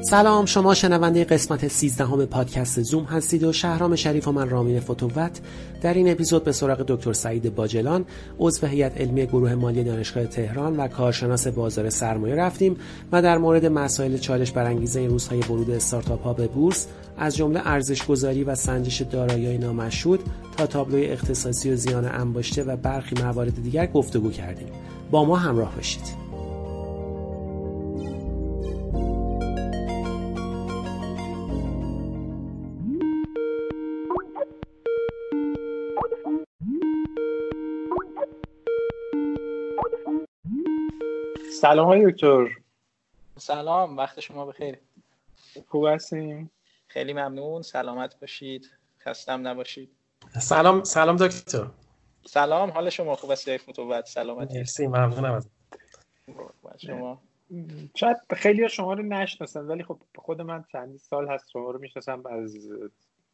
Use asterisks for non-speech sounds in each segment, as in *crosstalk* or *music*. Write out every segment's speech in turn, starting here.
سلام شما شنونده قسمت 13 همه پادکست زوم هستید و شهرام شریف و من رامین فوتووت. در این اپیزود به سراغ دکتر سعید باجلان عضو هیئت علمی گروه مالی دانشگاه تهران و کارشناس بازار سرمایه رفتیم و در مورد مسائل چالش برانگیزه این روزهای ورود استارتاپ ها به بورس از جمله ارزش گذاری و سنجش دارایی نامشهود تا تابلوی اختصاصی و زیان انباشته و برخی موارد دیگر گفتگو کردیم. با ما همراه باشید. سلام های دکتر سلام وقت شما بخیر. خوب هستیم خیلی ممنون سلامت باشید. خستم نباشید. سلام سلام دکتر. سلام حال شما خوب است؟ فوتوبت سلامت مرسی ممنونم از شما؟ شاید خیلی شما رو نشناسن ولی خب خود من چند سال هست شما رو می‌شناسم از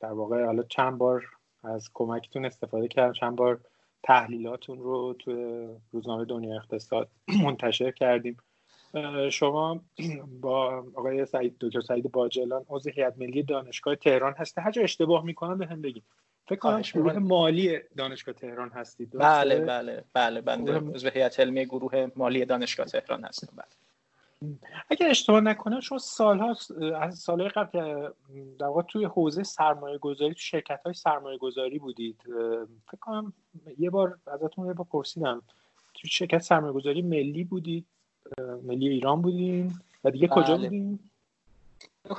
در واقع حالا چند بار از کمکتون استفاده کردم چند بار تحلیلاتون رو توی روزنامه دنیا اقتصاد *clears throat* منتشر کردیم. شما *clears throat* با آقای سعید دکتر سعید باجلان عضو هیئت ملی دانشگاه تهران هسته هر جا اشتباه می‌کنم به هم بگید. فکر کنم گروه مالی دانشگاه تهران هستید بله بله بله بنده عضو هیئت علمی گروه مالی دانشگاه تهران هستم. بله. اگر اشتباه نکنم شما سالها از سالهای قبل در واقع توی حوزه سرمایه گذاری تو شرکت های سرمایه گذاری بودید فکر کنم یه بار ازتون یه بار پرسیدم. تو شرکت سرمایه گذاری ملی بودید؟ ملی ایران بودین؟ و دیگه بله. کجا بودین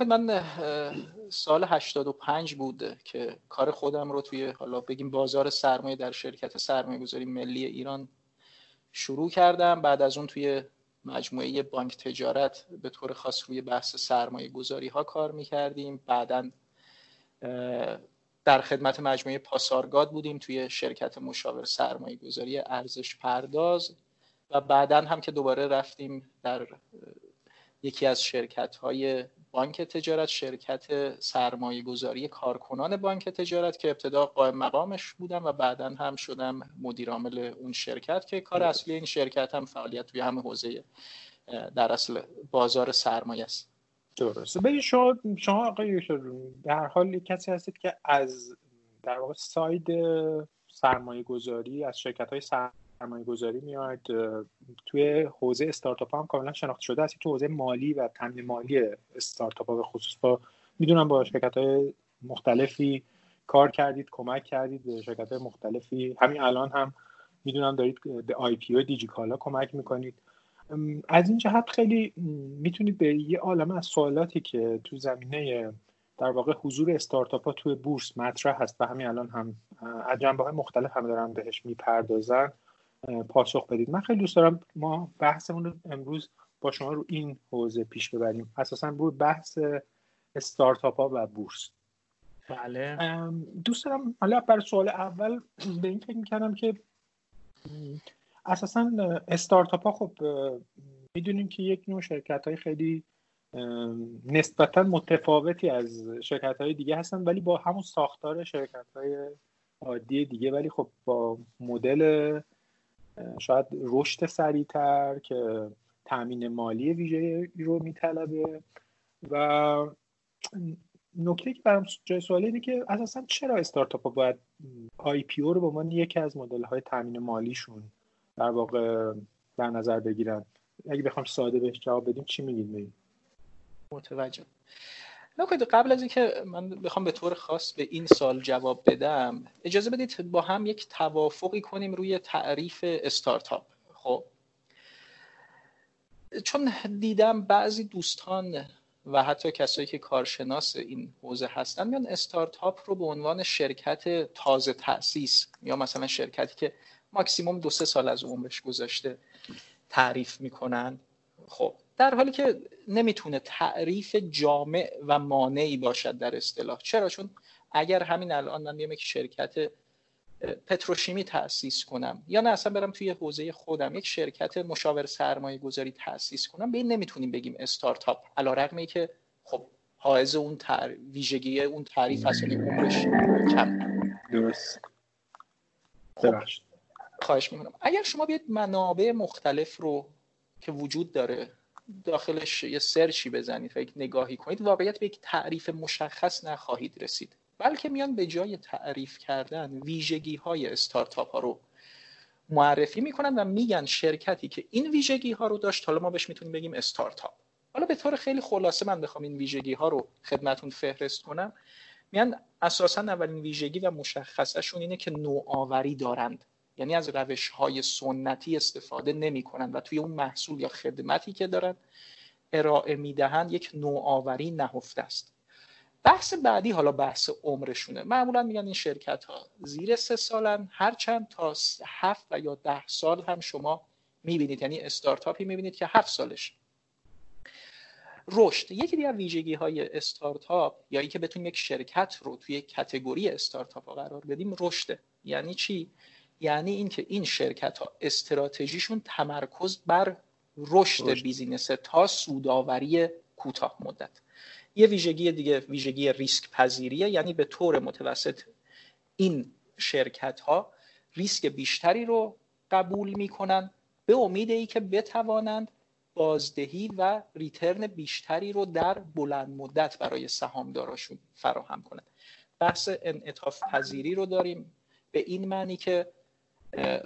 من سال 85 بود که کار خودم رو توی حالا بگیم بازار سرمایه در شرکت سرمایه گذاری ملی ایران شروع کردم. بعد از اون توی مجموعه بانک تجارت به طور خاص روی بحث سرمایه گذاری ها کار می‌کردیم. بعدا در خدمت مجموعه پاسارگاد بودیم توی شرکت مشاور سرمایه گذاری ارزش پرداز و بعدا هم که دوباره رفتیم در یکی از شرکت های بانک تجارت شرکت سرمایه گذاری کارکنان بانک تجارت که ابتدا قائم مقامش بودم و بعدا هم شدم مدیر عامل اون شرکت که کار اصلی این شرکت هم فعالیت توی همه حوزه در اصل بازار سرمایه است. درسته. ببین شما شما آقای در حال کسی هستید که از در واقع ساید سرمایه گذاری از شرکت های سرمایه گذاری میاد توی حوزه استارتاپ هم کاملا شناخته شده هستی تو حوزه مالی و تامین مالی استارتاپ ها به خصوص. با می‌دونم با شرکت های مختلفی کار کردید کمک کردید به شرکت های مختلفی. همین الان هم می‌دونم دارید به آی پی او دیجیکالا کمک می‌کنید. از این جهت خیلی می‌تونید به یه عالم از سوالاتی که تو زمینه در واقع حضور استارتاپ ها توی بورس مطرح هست و همین الان هم از جنبه های مختلف هم دارن بهش می‌پردازن پاسخ بدید. من خیلی دوست دارم ما بحثمون رو امروز با شما رو این حوزه پیش ببریم. اساسا روی بحث استارتاپ ها و بورس. بله. دوست دارم حالا برای سوال اول *clears throat* به این فکر می‌کردم که اساسا استارتاپ ها خب می‌دونیم که یک نوع شرکت های خیلی نسبتا متفاوتی از شرکت های دیگه هستن ولی با همون ساختار شرکت های عادی دیگه. ولی خب با مدل شاید رشد سریعتر که تامین مالی ویژه رو میطلبه. و نکته که برام جای سوالی اینه که اساسا چرا استارتاپ ها باید آی پی او رو به عنوان یکی از مدل های تامین مالیشون در واقع در نظر بگیرن؟ اگه بخوام ساده بهش جواب بدیم چی میگید؟ متوجه نکنید قبل از اینکه من بخوام به طور خاص به این سال جواب بدم اجازه بدید با هم یک توافقی کنیم روی تعریف استارتاپ. خب. چون دیدم بعضی دوستان و حتی کسایی که کارشناس این حوزه هستن میان استارتاپ رو به عنوان شرکت تازه تاسیس یا مثلا شرکتی که ماکسیموم دو سه سال از عمرش گذاشته تعریف می‌کنن. خب. در حالی که نمی‌تونه تعریف جامع و مانعی باشد در اصطلاح. چرا؟ چون اگر همین الان من بیام یک شرکت پتروشیمی تأسیس کنم یا نه اصلا برم توی حوزه خودم یک شرکت مشاور سرمایه گذاری تأسیس کنم به این نمی‌تونیم بگیم استارتاپ. علا رقمی که خب حائز اون تر... ویژگی اون تعریف اصلا عمرش کم. درست. خب. خواهش می‌کنم. اگر شما بیاید منابع مختلف رو که وجود داره داخلش یه سرچی بزنید و یک نگاهی کنید واقعیت به یک تعریف مشخص نخواهید رسید. بلکه میان به جای تعریف کردن ویژگی های استارتاپ ها رو معرفی می‌کنن و میگن شرکتی که این ویژگی ها رو داشت حالا ما بهش می‌تونیم بگیم استارتاپ. حالا به طور خیلی خلاصه من بخوام این ویژگی ها رو خدمتون فهرست کنم. میان اساسا اولین ویژگی و مشخصشون اینه که نوآوری دارند. یعنی از روش های سنتی استفاده نمی کنند و توی اون محصول یا خدمتی که دارن ارائه می‌دهند یک نوآوری نهفته است. بحث بعدی حالا بحث عمرشونه. معمولا میگن این شرکت ها زیر سه سالن هرچند تا هفت و یا ده سال هم شما می‌بینید. یعنی استارتاپی می‌بینید که هفت سالش. رشد. یکی دیگر ویژگی های استارتاپ یا اینکه بتونیم یک شرکت رو توی category استارتاپ قرار بدیم رشده. یعنی چی؟ یعنی اینکه این شرکت ها استراتژیشون تمرکز بر رشد business تا سوداوری کوتاه مدت. یه ویژگی دیگه ویژگی ریسک پذیریه یعنی به طور متوسط این شرکت ها ریسک بیشتری رو قبول می‌کنن به امید ای که بتوانند بازدهی و return بیشتری رو در بلند مدت برای سهامداراشون فراهم کنند. بحث انعطاف پذیری رو داریم. به این معنی که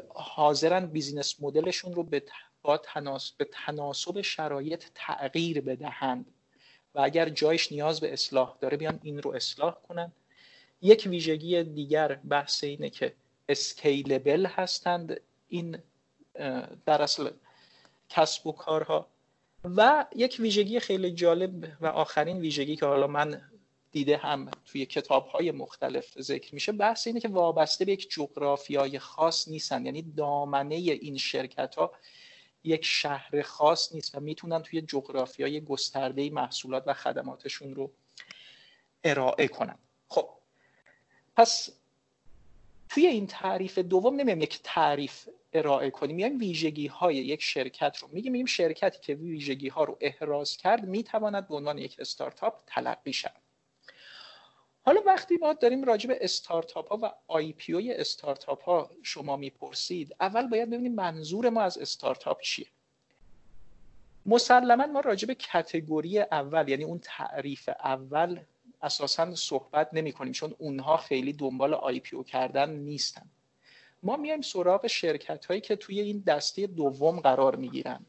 حاضرن business model شون رو به با به تناسب شرایط تغییر بدهند. و اگر جاییش نیاز به اصلاح داره بیان این رو اصلاح کنن. یک ویژگی دیگر بحث اینه که اسکیلبل هستند این در اصل کسب و کارها. و یک ویژگی خیلی جالب و آخرین ویژگی که حالا من دیده هم توی کتاب های مختلف ذکر میشه. بحث اینه که وابسته به یک جغرافیای خاص نیستن. یعنی دامنه این شرکت ها یک شهر خاص نیست و می‌تونن توی جغرافیای گسترده محصولات و خدماتشون رو ارائه کنن. خب پس توی این تعریف دوم نمیایم یک تعریف ارائه کنیم. میایم ویژگی های یک شرکت رو. میگیم این شرکتی که ویژگی ها رو احراز کرد می‌تواند به عنوان یک استارتاپ تلقی شود. حالا وقتی ما داریم راجع به استارتاپ ها و IPO ی استارتاپ ها شما می‌پرسید اول باید ببینیم منظور ما از استارتاپ چیه. مسلما ما راجع به کتگوری اول یعنی اون تعریف اول اساسا صحبت نمی کنیم چون اونها خیلی دنبال آی پی او کردن نیستن. ما میایم سراغ شرکت هایی که توی این دسته دوم قرار می‌گیرن.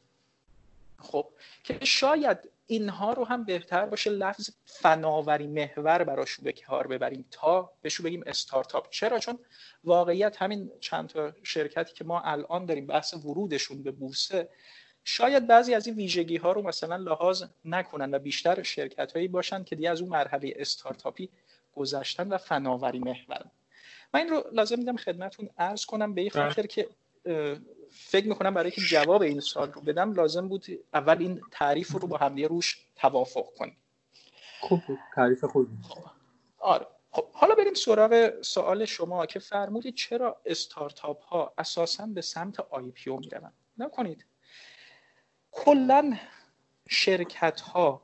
خب که شاید اینها رو هم بهتر باشه لفظ فناوری محور براشون به کار ببریم تا بهشون بگیم استارتاپ. چرا؟ چون واقعیت همین چند تا شرکتی که ما الان داریم بحث ورودشون به بورسه شاید بعضی از این ویژگی ها رو مثلا لحاظ نکنن و بیشتر شرکت هایی باشن که دیگه از اون مرحله استارتاپی گذشتن و فناوری محورن من این رو لازم میدم خدمتون عرض کنم به این بله. خاطر که فکر می‌کنم برای که جواب این سوال رو بدم لازم بود اول این تعریف رو با همدیگه روش توافق کنیم. خوب تعریف خوب آره. خب حالا بریم سراغ سوال شما که فرمودید چرا استارتاپ ها اساسا به سمت آی پی او می‌روند؟ نکنید. کلا شرکت ها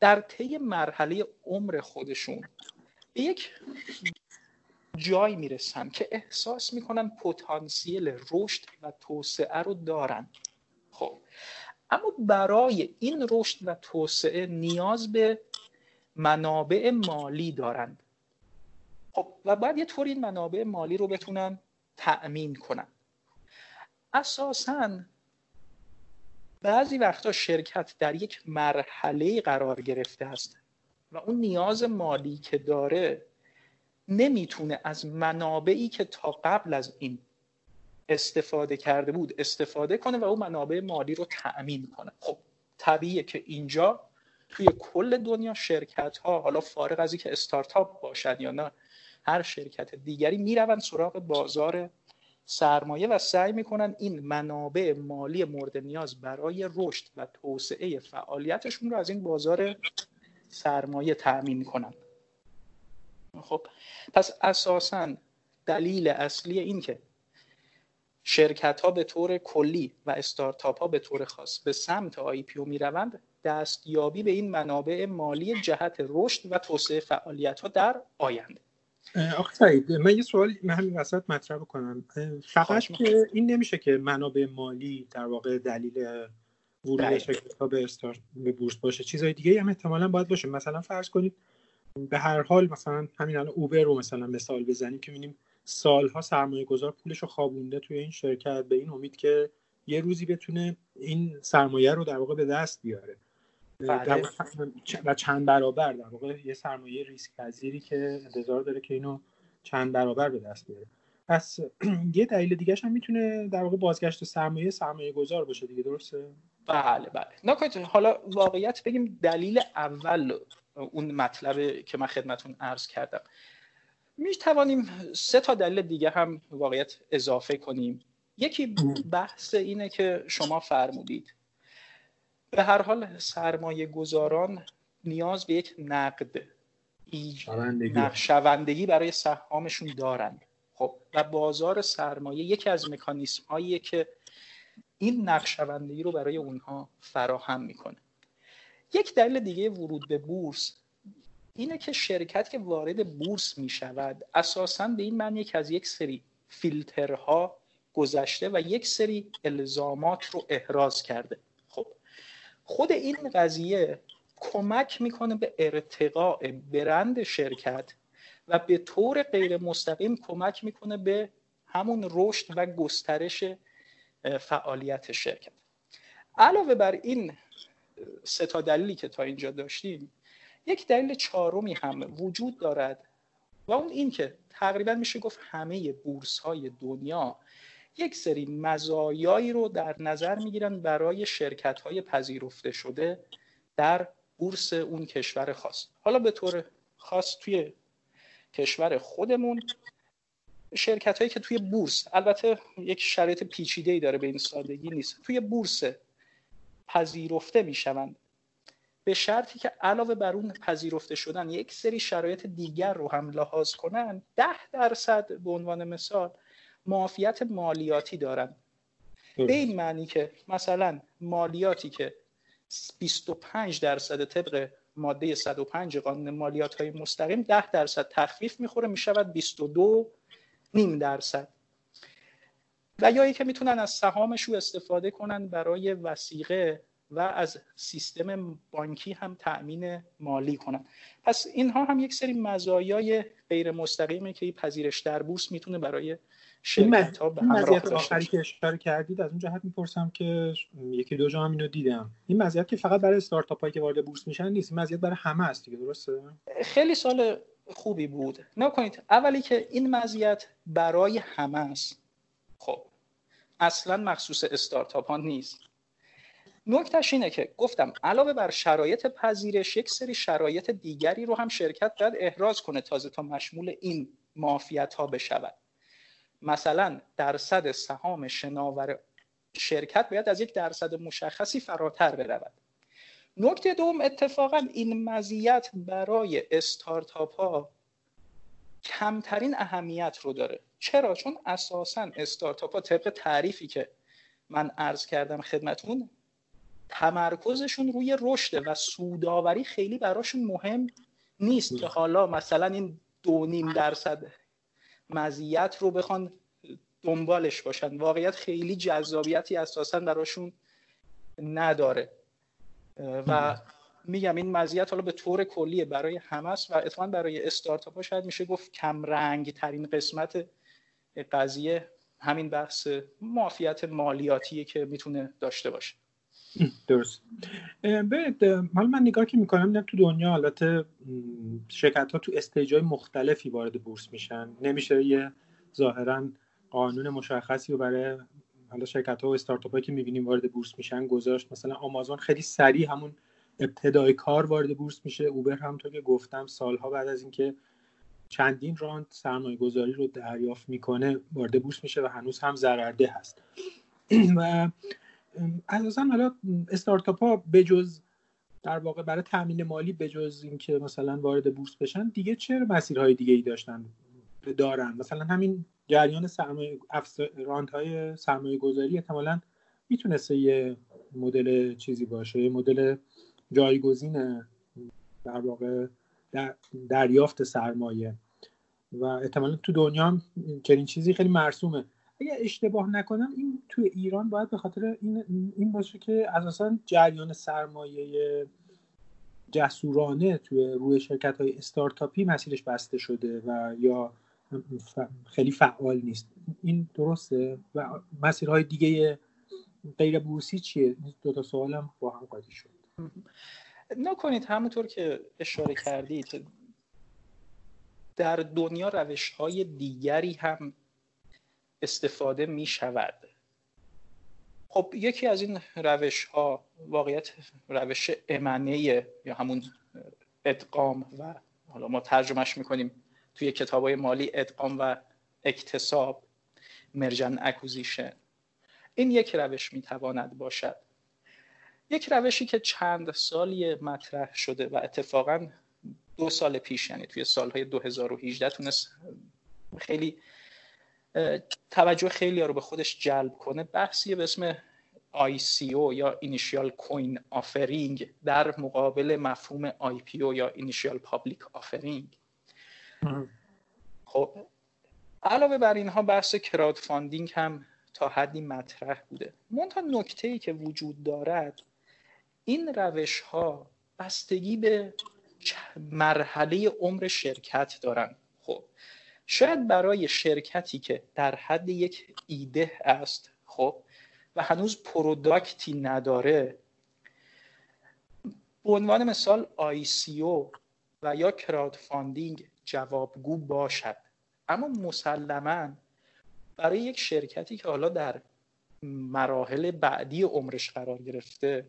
در طی مرحله عمر خودشون به یک جایی می‌رسن که احساس می‌کنن پتانسیل رشد و توسعه رو دارن. خب. اما برای این رشد و توسعه نیاز به منابع مالی دارند خب و باید یه طور این منابع مالی رو بتونن تأمین کنن. اساسا بعضی وقتا شرکت در یک مرحله قرار گرفته است و اون نیاز مالی که داره نمی‌تونه از منابعی که تا قبل از این استفاده کرده بود استفاده کنه و اون منابع مالی رو تأمین کنه. خب طبیعیه که اینجا توی کل دنیا شرکت ها حالا فارغ از اینکه استارتاپ باشن یا نه هر شرکت دیگری می‌روند سراغ بازار سرمایه و سعی می‌کنن این منابع مالی مورد نیاز برای رشد و توسعه فعالیتشون رو از این بازار سرمایه تأمین کنن. خب پس اساسا دلیل اصلی این که شرکت ها به طور کلی و استارتاپ ها به طور خاص به سمت آی پی او می روند دستیابی به این منابع مالی جهت رشد و توسعه فعالیت ها در آینده. آخه سعید من یه سوال من همین وسط مطرح بکنم. فقط که این نمیشه که منابع مالی در واقع دلیل ورود بله. شرکت ها به به بورس باشه. چیزهای دیگه هم احتمالا باید باشه. مثلا فرض کنید به هر حال مثلا همین الان اوبر رو مثلا مثال بزنیم که می‌بینیم سالها سرمایه گذار پولش رو خوابونده توی این شرکت به این امید که یه روزی بتونه این سرمایه رو در واقع به دست بیاره. بله. در واقع و چند برابر در واقع یه سرمایه ریسک پذیری که انتظار داره که اینو چند برابر به دست بیاره. پس *clears throat* یه دلیل دیگه هم می‌تونه در واقع بازگشت سرمایه سرمایه گذار باشه دیگه درسته؟ بله بله. نکنید حالا واقعیت بگیم دلیل اول اون مطلب که من خدمتون عرض کردم می توانیم سه تا دلیل دیگه هم واقعیت اضافه کنیم یکی بحث اینه که شما فرمودید به هر حال سرمایه گذاران نیاز به یک نقد. شوندگی. نقشوندگی برای سهامشون دارند خب و بازار سرمایه یکی از مکانیسم هاییه که این نقشوندگی رو برای اونها فراهم می‌کنه یک دلیل دیگه ورود به بورس اینه که شرکت که وارد بورس می شود اساسا به این معنی که از یک سری فیلترها گذشته و یک سری الزامات رو احراز کرده. خب خود این قضیه کمک می‌کنه به ارتقاء برند شرکت و به طور غیر مستقیم کمک می‌کنه به همون رشد و گسترش فعالیت شرکت. علاوه بر این سه تا دلیلی که تا اینجا داشتیم. یک دلیل چهارمی هم وجود دارد و اون این که تقریبا میشه گفت همه بورس های دنیا یک سری مزایایی رو در نظر می‌گیرن برای شرکت های پذیرفته شده در بورس اون کشور خاص. حالا به طور خاص توی کشور خودمون شرکت هایی که توی بورس البته یک شرایط پیچیده ای داره به این سادگی نیست. توی بورس پذیرفته می‌شوند. به شرطی که علاوه بر اون پذیرفته شدن یک سری شرایط دیگر رو هم لحاظ کنن ده درصد به عنوان مثال معافیت مالیاتی دارن. به این معنی که مثلا مالیاتی که 25 درصد طبق ماده 105 قانون مالیات های مستقیم 10 درصد تخفیف می‌خوره می‌شود 22 نیم درصد. و یا که می‌تونن از سهامشون استفاده کنن برای وسیقه و از سیستم بانکی هم تأمین مالی کنن. پس اینها هم یک سری مزایای غیر مستقیمه که پذیرش در بورس می‌تونه برای شرکت ها به همراه داشته که اشاره کردید از اون جهت می‌پرسم که یکی دو جا هم اینو دیدم. این مزیت که فقط برای استارتاپ هایی که وارد بورس میشن نیست این مزیت برای همه است دیگه درسته؟ خیلی سال خوبی بود. نکنید اولی که این مزیت برای همه است. خب اصلا مخصوص استارتاپ ها نیست. نکتش اینه که گفتم علاوه بر شرایط پذیرش یک سری شرایط دیگری رو هم شرکت باید احراز کنه تازه تا مشمول این معافیت ها بشود. مثلا درصد سهام شناور شرکت باید از یک درصد مشخصی فراتر برود. نکته دوم اتفاقا این مزیت برای استارتاپ ها کمترین اهمیت رو داره. چرا؟ چون اساسا استارتاپ ها طبق تعریفی که من عرض کردم خدمتون تمرکزشون روی رشد و سوداوری خیلی براشون مهم نیست که حالا مثلا این دو نیم درصد مزیت رو بخوان دنبالش باشن. واقعیت خیلی جذابیتی اساسا براشون نداره. و میگم این مزیت حالا به طور کلیه برای همه است و اتفاقا برای استارتاپ ها شاید میشه گفت کم رنگ ترین قسمت قضیه همین بحث معافیت مالیاتیه که می‌تونه داشته باشه. درست. ببینید حالا من نگاه که می‌کنم تو دنیا البته شرکت ها تو استیج های مختلفی وارد بورس میشن. نمیشه یه ظاهرا قانون مشخصی رو برای حالا شرکت ها و استارتاپ هایی که می‌بینیم وارد بورس میشن گذاشت. مثلا آمازون خیلی سریع همون ابتدای کار وارد بورس میشه. اوبر همونطور که گفتم سالها بعد از اینکه چندین راند سرمایه گذاری رو دریافت می‌کنه وارد بورس میشه و هنوز هم ضررده هست. *clears throat* و اساسا حالا استارتاپ ها بجز در واقع برای تامین مالی بجز اینکه مثلا وارد بورس بشن دیگه چه مسیرهای دیگه ای داشتن دارن؟ مثلا همین جریان سرمایه راندهای سرمایه گذاری احتمالا می‌تونسته یه مدل چیزی باشه یه مدل جایگزین در واقع در دریافت سرمایه. و احتمالا تو دنیا هم چنین چیزی خیلی مرسومه. اگه اشتباه نکنم این توی ایران باید به خاطر این, این باشه که اساسا جریان سرمایه جسورانه توی روی شرکت های استارتاپی مسیرش بسته شده و یا خیلی فعال نیست. این درسته؟ و مسیرهای دیگه غیر بورسی چیه؟ دو تا سوالم با هم قاطی شد. نکنید همونطور که اشاره کردید در دنیا روش های دیگری هم استفاده می شود خب یکی از این روش ها واقعیت روش امنه یا همون ادغام و حالا ما ترجمهش می‌کنیم توی کتاب های مالی ادغام و اکتساب مرجن اکوزیشن این یک روش می‌تواند باشد. یک روشی که چند سالی مطرح شده و اتفاقا دو سال پیش یعنی توی سالهای 2018 تونست خیلی توجه خیلی رو به خودش جلب کنه. بحثی به اسم ICO یا Initial Coin Offering در مقابل مفهوم IPO یا Initial Public Offering. خب علاوه بر اینها بحث crowdfunding هم تا حدی مطرح بوده. منتها نکته ای که وجود دارد این روش ها بستگی به مرحله عمر شرکت دارن. خب شاید برای شرکتی که در حد یک ایده است خب و هنوز product ی نداره به عنوان مثال ICO و یا crowdfunding جوابگو باشد. اما مسلما برای یک شرکتی که حالا در مراحل بعدی عمرش قرار گرفته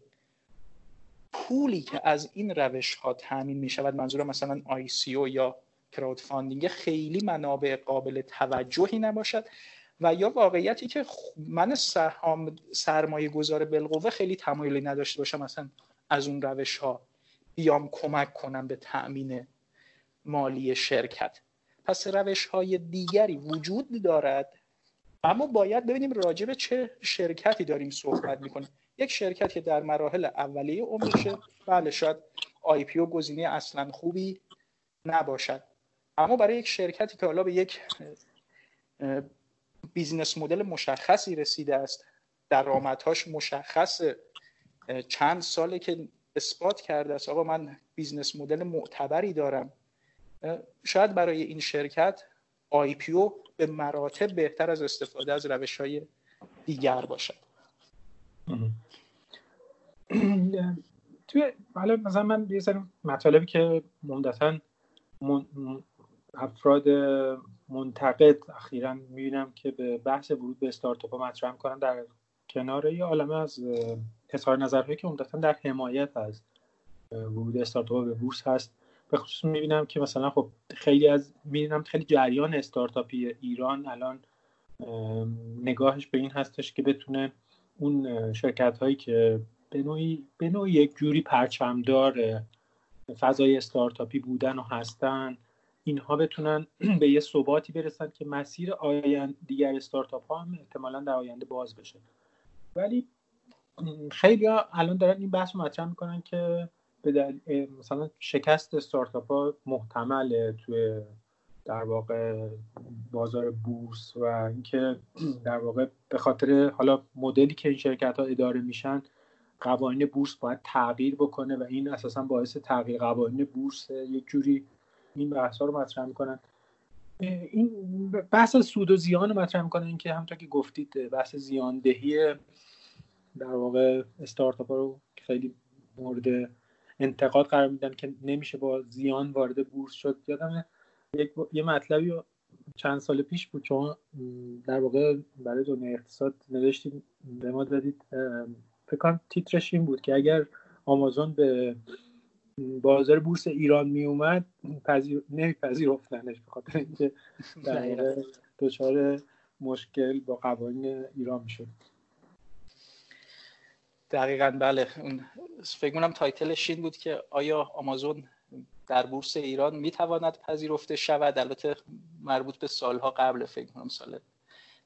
پولی که از این روش ها تامین می شود منظورم مثلا ICO یا crowdfunding خیلی منابع قابل توجهی نباشد و یا واقعیتی که من سرمایه سرمایه گذار بالقوه خیلی تمایلی نداشته باشم مثلا از اون روش ها بیام کمک کنم به تأمین مالی شرکت. پس روش های دیگری وجود دارد اما باید ببینیم راجع به چه شرکتی داریم صحبت می‌کنیم. یک شرکت که در مراحل اولیه عمرشه. بله شاید IPO گزینه اصلا خوبی نباشد. اما برای یک شرکتی که حالا به یک business model مشخصی رسیده است درآمدهاش مشخص چند ساله که اثبات کرده است آقا من business model معتبری دارم. شاید برای این شرکت IPO به مراتب بهتر از استفاده از روش های دیگر باشد. توی حالا مثلا من یه سری مطالبی که عمدتا افراد منتقد اخیرا می‌بینم که به بحث ورود به استارتاپ مطرح کنن در کنار یه عالمه از اظهار نظرهایی که عمدتا در حمایت از ورود استارتاپ به بورس هست. به خصوص می‌بینم که مثلا خب خیلی از می‌بینم خیلی جریان استارتاپی ایران الان نگاهش به این هستش که بتونه اون شرکت هایی که به نوعی, به نوعی یک جوری پرچمدار فضای استارتاپی بودن و هستن اینها بتونن *clears throat* به یه ثباتی برسن که مسیر آینده دیگر استارتاپ ها هم احتمالا در آینده باز بشه. ولی خیلی ها الان دارن این بحث مطرح می‌کنن که مثلا شکست استارتاپ ها محتمله توی در واقع بازار بورس و اینکه در واقع به خاطر حالا مدلی که این شرکت ها اداره میشن قوانین بورس باید تغییر بکنه و این اساسا باعث تغییر قوانین بورس یک جوری این بحث ها رو مطرح می‌کنن. این بحث سود و زیان رو مطرح می‌کنن اینکه همونطور که گفتید بحث زیاندهی در واقع استارتاپ رو خیلی مورد انتقاد قرار میدن که نمیشه با زیان وارد بورس شد. یادم یک یه مطلبی چند سال پیش بود چون در واقع برای دنیا اقتصاد نوشتید به ما دادید. فکر کنم تیترش این بود که اگر آمازون به بازار بورس ایران می اومد پذیر... نمیپذیرفتنش به خاطر اینکه در *laughs* دچار مشکل با قوانین ایران می‌شد. دقیقا بله. اون فکر کنم تایتلش این بود که آیا آمازون در بورس ایران می‌تواند پذیرفته شود؟ البته مربوط به سالها قبل فکر کنم سال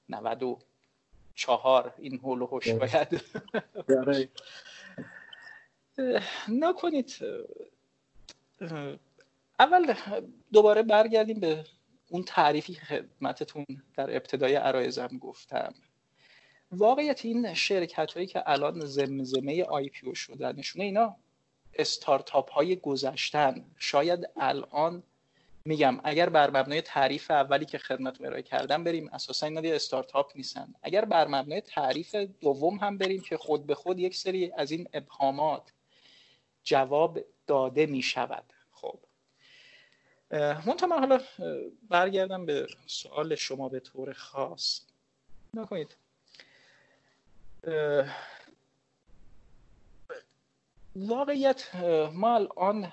94 این هول و هوش باید. آره. نکنید. اول دوباره برگردیم به اون تعریفی خدمتتون در ابتدای عرایزم گفتم. واقعیت این شرکت هایی که الان زمزمه آی پی او شدنشونه اینا استارتاپ های گذشتن. شاید الان میگم اگر بر مبنای تعریف اولی که خدمت ارائه کردم بریم اساسا اینا دیگه استارتاپ نیستن. اگر بر مبنای تعریف دوم هم بریم که خود به خود یک سری از این ابهامات جواب داده می شود خب منتها من حالا برگردم به سوال شما به طور خاص. نکنید. واقعیت ما الان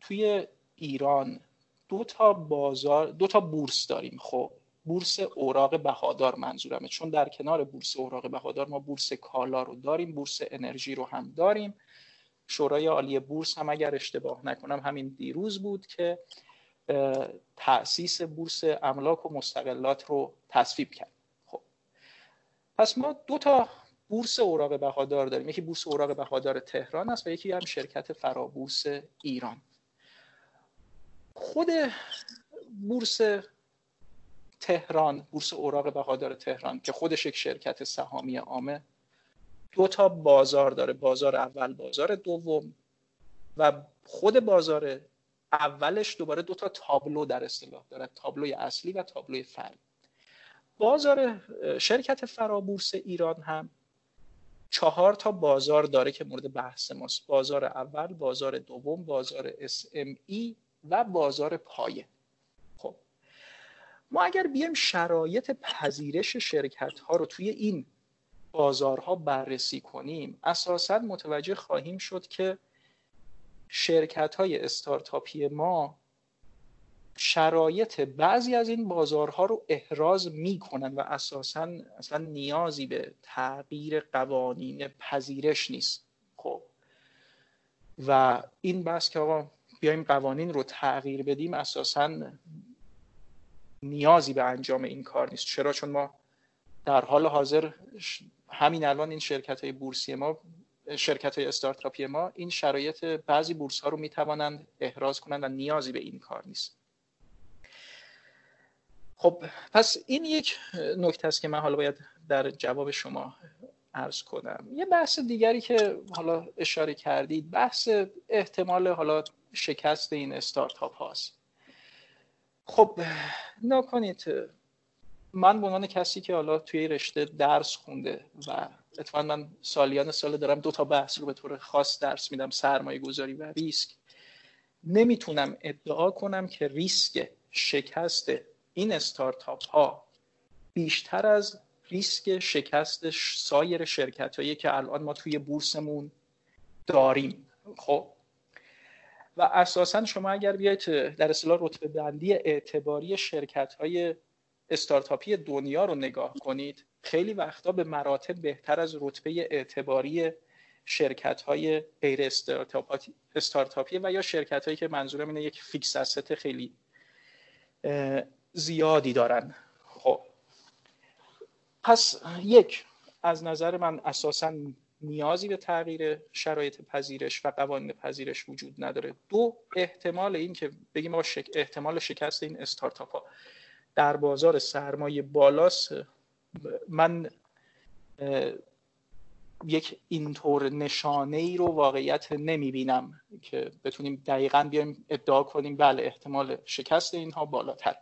توی ایران دو تا بازار دو تا بورس داریم. خب بورس اوراق بهادار منظورمه. چون در کنار بورس اوراق بهادار ما بورس کالا رو داریم بورس انرژی رو هم داریم. شورای عالی بورس هم اگر اشتباه نکنم همین دیروز بود که تأسیس بورس املاک و مستقلات رو تصویب کرد. خب پس ما دو تا بورس اوراق بهادار داریم. یکی بورس اوراق بهادار تهران است و یکی هم شرکت فرابورس ایران. خود بورس تهران بورس اوراق بهادار تهران که خودش یک شرکت سهامی عامه دو تا بازار داره. بازار اول بازار دوم و خود بازار اولش دوباره دو تا تابلو در اصطلاح داره. تابلوی اصلی و تابلوی فرعی بازار شرکت فرابورس ایران هم چهار تا بازار داره که مورد بحث ماست. بازار اول بازار دوم بازار SME و بازار پایه. خب ما اگر بیایم شرایط پذیرش شرکت ها رو توی این بازارها بررسی کنیم اساسا متوجه خواهیم شد که شرکت های استارتاپی ما شرایط بعضی از این بازارها رو احراز می‌کنن و اساسا اصلا نیازی به تغییر قوانین پذیرش نیست. خب. و این بحث که آقا بیایم قوانین رو تغییر بدیم اساسا نیازی به انجام این کار نیست. چرا؟ چون ما در حال حاضر همین الان این شرکت های بورسی ما شرکت های استارتاپی ما این شرایط بعضی بورس ها رو می توانند احراز کنند و نیازی به این کار نیست. خب پس این یک نکته است که من حالا باید در جواب شما عرض کنم. یه بحث دیگری که حالا اشاره کردید بحث احتمال حالا شکست این استارتاپ هاست. خب نکنید. من به عنوان کسی که حالا توی رشته درس خونده و اتفاقا من سالیان سال دارم دو تا بحث رو به طور خاص درس میدم سرمایه گذاری و ریسک. نمی‌تونم ادعا کنم که ریسک شکست این استارتاپ ها بیشتر از ریسک شکست سایر شرکت هایی که الان ما توی بورسمون داریم. خب. و اساسا شما اگر بیاید در اصطلاح رتبه بندی اعتباری شرکت های استارتاپی دنیا رو نگاه کنید خیلی وقتا به مراتب بهتر از رتبه اعتباری شرکت های غیر استارتاپی و یا شرکت هایی که منظورم اینه یک فیکس خیلی زیادی دارن. خب. پس یک از نظر من اساسا نیازی به تغییر شرایط پذیرش و قوانین پذیرش وجود نداره. دو احتمال این که بگیم ما شک... احتمال شکست این استارتاپ ها در بازار سرمایه بالاست. من یک اینطور نشانه ای رو واقعیت نمی بینم که بتونیم دقیقا بیایم ادعا کنیم بله احتمال شکست اینها بالاتر.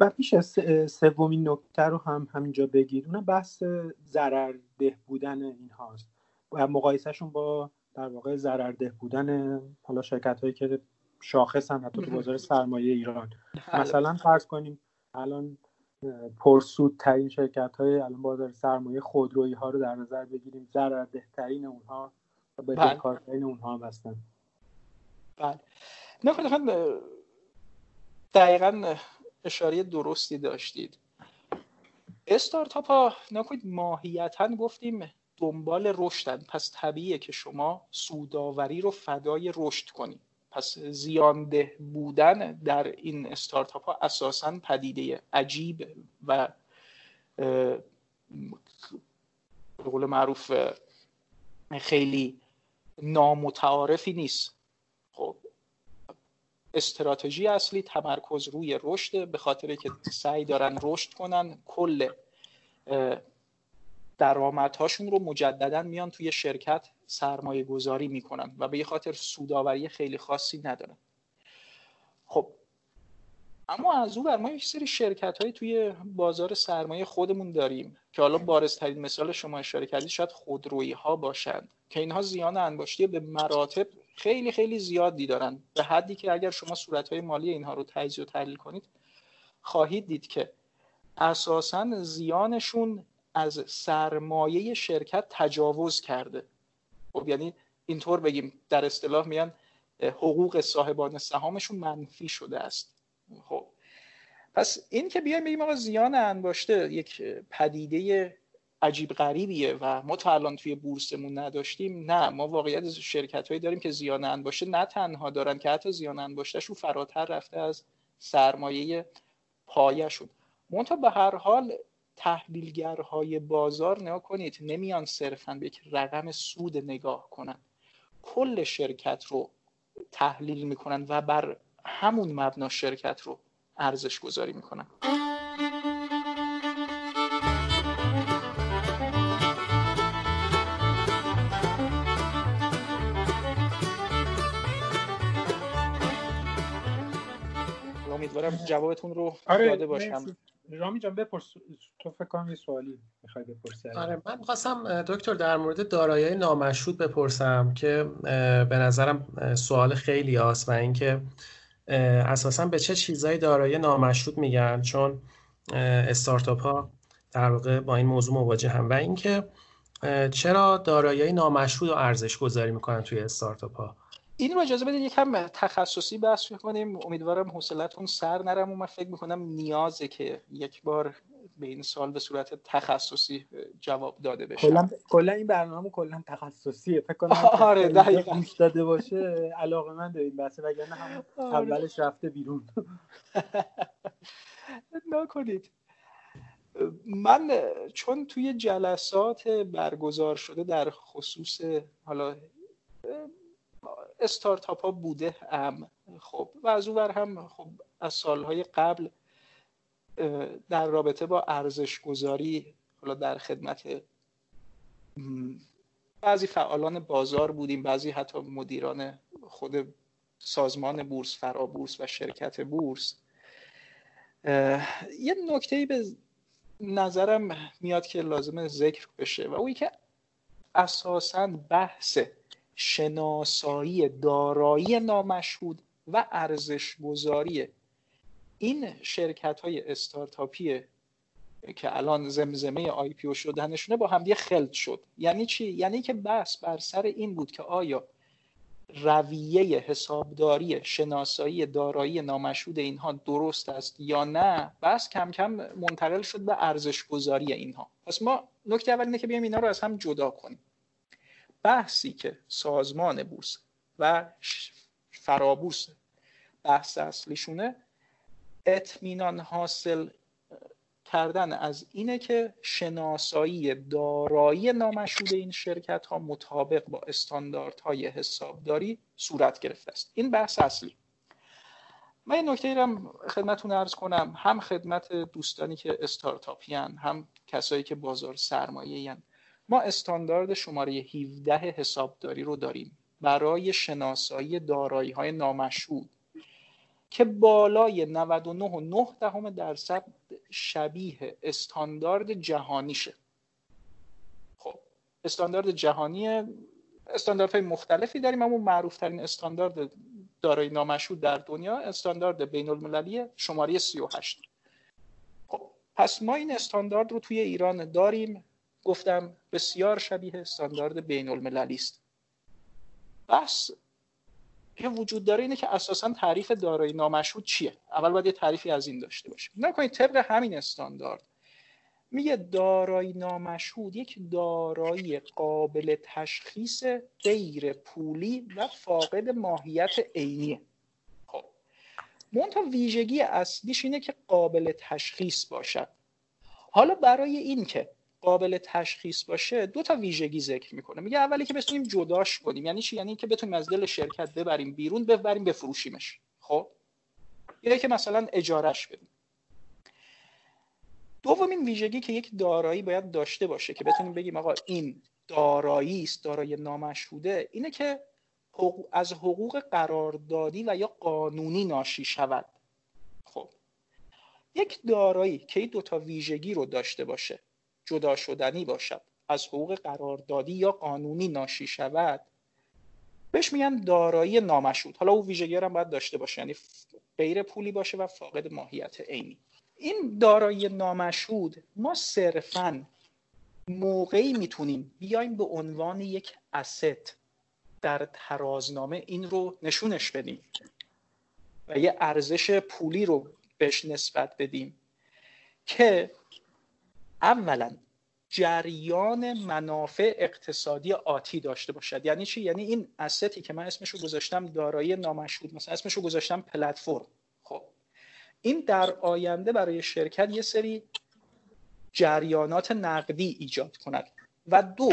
و میشه سومین نکته رو هم همینجا بگید. اونم بحث ضررده بودن اینهاست. و مقایسهشون با در واقع ضررده بودن حالا شرکت هایی که شاخصن حتی تو بازار سرمایه ایران. بله. مثلا فرض کنیم الان پرسود ترین شرکت های الان بازار سرمایه خودرویی ها رو در نظر بگیریم. ضررده ترین اونها و به کارترین اونها هم هستن. بله. نه دقیقا اشاره درستی داشتید. استارتاپ ها نکنید ماهیتا گفتیم دنبال رشدن. پس طبیعیه که شما سوداوری رو فدای رشد کنید پس زیانده بودن در این استارتاپ ها اساسا پدیده عجیب و به قول معروف خیلی نامتعارفی نیست. استراتژی اصلی تمرکز روی رشد به خاطر که سعی دارن رشد کنن کل درآمدهاشون رو مجددا میان توی شرکت سرمایه گذاری می‌کنن و به خاطر سوداوری خیلی خاصی ندارن. خب اما از اون بر ما یک سری شرکت های توی بازار سرمایه خودمون داریم که حالا بارزترین مثال شما اشاره کردید شاید خودرویی ها باشند که اینها زیان انباشتی به مراتب خیلی خیلی زیادی دارن. به حدی که اگر شما صورت های مالی اینها رو تجزیه و تحلیل کنید خواهید دید که اساسا زیانشون از سرمایه شرکت تجاوز کرده. خب یعنی اینطور بگیم در اصطلاح میان حقوق صاحبان سهامشون منفی شده است. خب پس این که بیایم بگیم آقا زیان انباشته یک پدیده عجیب غریبیه و ما تا الان توی بورسمون نداشتیم. نه ما واقعیت شرکت هایی داریم که زیان انباشته نه تنها دارن که حتی زیان انباشتهشون فراتر رفته از سرمایه پایشون منتها به هر حال تحلیلگرهای بازار نگاه کنید نمیان صرفا به یک رقم سود نگاه کنن. کل شرکت رو تحلیل می‌کنن و بر همون مبنا شرکت رو ارزش گذاری می‌کنن. امیدوارم جوابتون رو آره داده باشم. رامی جان بپرس. تو فکر کنم یه سوالی می‌خوای بپرسی. آره من خواستم دکتر در مورد دارایی نامشروط بپرسم که به نظرم سوال خیلی هست و اینکه اساسا به چه چیزایی دارایی نامشروط میگن؟ چون استارتاپ ها در واقع با این موضوع مواجه هم. و اینکه چرا دارایی نامشروط رو ارزش گذاری می‌کنن توی استارتاپ ها؟ این رو اجازه بدید یکم تخصصی بحث کنیم امیدوارم حوصلتون سر نرم و من فکر می‌کنم نیازه که یک بار به این سال به صورت تخصصی جواب داده بشه. کلا کلا این برنامه کلا تخصصیه. فکر کنم *laughs* آره دقیقاً. داده باشه علاقه من به این بحث وگرنه هم آره. اولش رفته بیرون. *laughs* نکنید. من چون توی جلسات برگزار شده در خصوص حالا استارتاپ ها بوده هم. خب و از اون هم خب از سالهای قبل در رابطه با ارزش گذاری حالا در خدمت بعضی فعالان بازار بودیم بعضی حتی مدیران خود سازمان بورس فرابورس و شرکت بورس. یه نکته به نظرم میاد که لازمه ذکر بشه و اوی که اساسا بحث شناسایی دارایی نامشهود و ارزش گذاری این شرکت های استارتاپی که الان زمزمه آی پی شدنشونه با همدیگه خلط شد. یعنی چی؟ یعنی که بحث بر سر این بود که آیا رویه حسابداری شناسایی دارایی نامشهود اینها درست است یا نه؟ بس کم کم منتقل شد به ارزش گذاری اینها. پس ما نکته اول اینه که بیایم اینا رو از هم جدا کنیم. بحثی که سازمان بورس و فرابورس بحث اصلیشونه اطمینان حاصل کردن از اینه که شناسایی دارایی نامشهود این شرکت ها مطابق با استانداردهای حسابداری صورت گرفته است. این بحث اصلی. من این نکته رو خدمتون ارز کنم. هم خدمت دوستانی که استارتاپیان هم کسایی که بازار سرمایه ما استاندارد شماره 17 حسابداری رو داریم برای شناسایی دارایی های نامشهود که بالای 99.9 دهم درصد شبیه استاندارد جهانیشه. خب استاندارد جهانی استانداردهای مختلفی داریم اما معروف ترین استاندارد دارایی نامشهود در دنیا استاندارد بین المللی شماره 38 خب پس ما این استاندارد رو توی ایران داریم. گفتم بسیار شبیه استاندارد بین المللی است بس که وجود داره اینه که اساسا تعریف دارایی نامشهود چیه؟ اول باید یه تعریفی از این داشته باشیم. نکنید طبق همین استاندارد. میگه دارایی نامشهود یک دارایی قابل تشخیص غیر پولی و فاقد ماهیت عینیه. خب منتها ویژگی اصلیش اینه که قابل تشخیص باشد. حالا برای این که قابل تشخیص باشه دو تا ویژگی ذکر می‌کنه. میگه اولی که بتونیم جداش کنیم. یعنی چی؟ یعنی که بتونیم از دل شرکت ببریم بیرون ببریم بفروشیمش خب؟ یا که مثلا اجارش بدیم. دومین ویژگی که یک دارایی باید داشته باشه که بتونیم بگیم آقا این دارایی است دارایی نامشهوده اینه که از حقوق قراردادی و یا قانونی ناشی شود. خب؟ یک دارایی که این دوتا ویژگی رو داشته باشه. جدا شدنی باشد. از حقوق قراردادی یا قانونی ناشی شود. بهش میگن دارایی نامشهود حالا او ویژگی هم باید داشته باشه. یعنی غیر پولی باشه و فاقد ماهیت عینی. این دارایی نامشهود ما صرفا موقعی می‌تونیم بیایم به عنوان یک اسست در ترازنامه این رو نشونش بدیم و یه ارزش پولی رو بهش نسبت بدیم که اولا جریان منافع اقتصادی آتی داشته باشد. یعنی چی؟ یعنی این استی که من اسمش رو گذاشتم دارایی نامشهود مثلا اسمش رو گذاشتم پلتفرم. خب. این در آینده برای شرکت یه سری جریانات نقدی ایجاد کند. و دو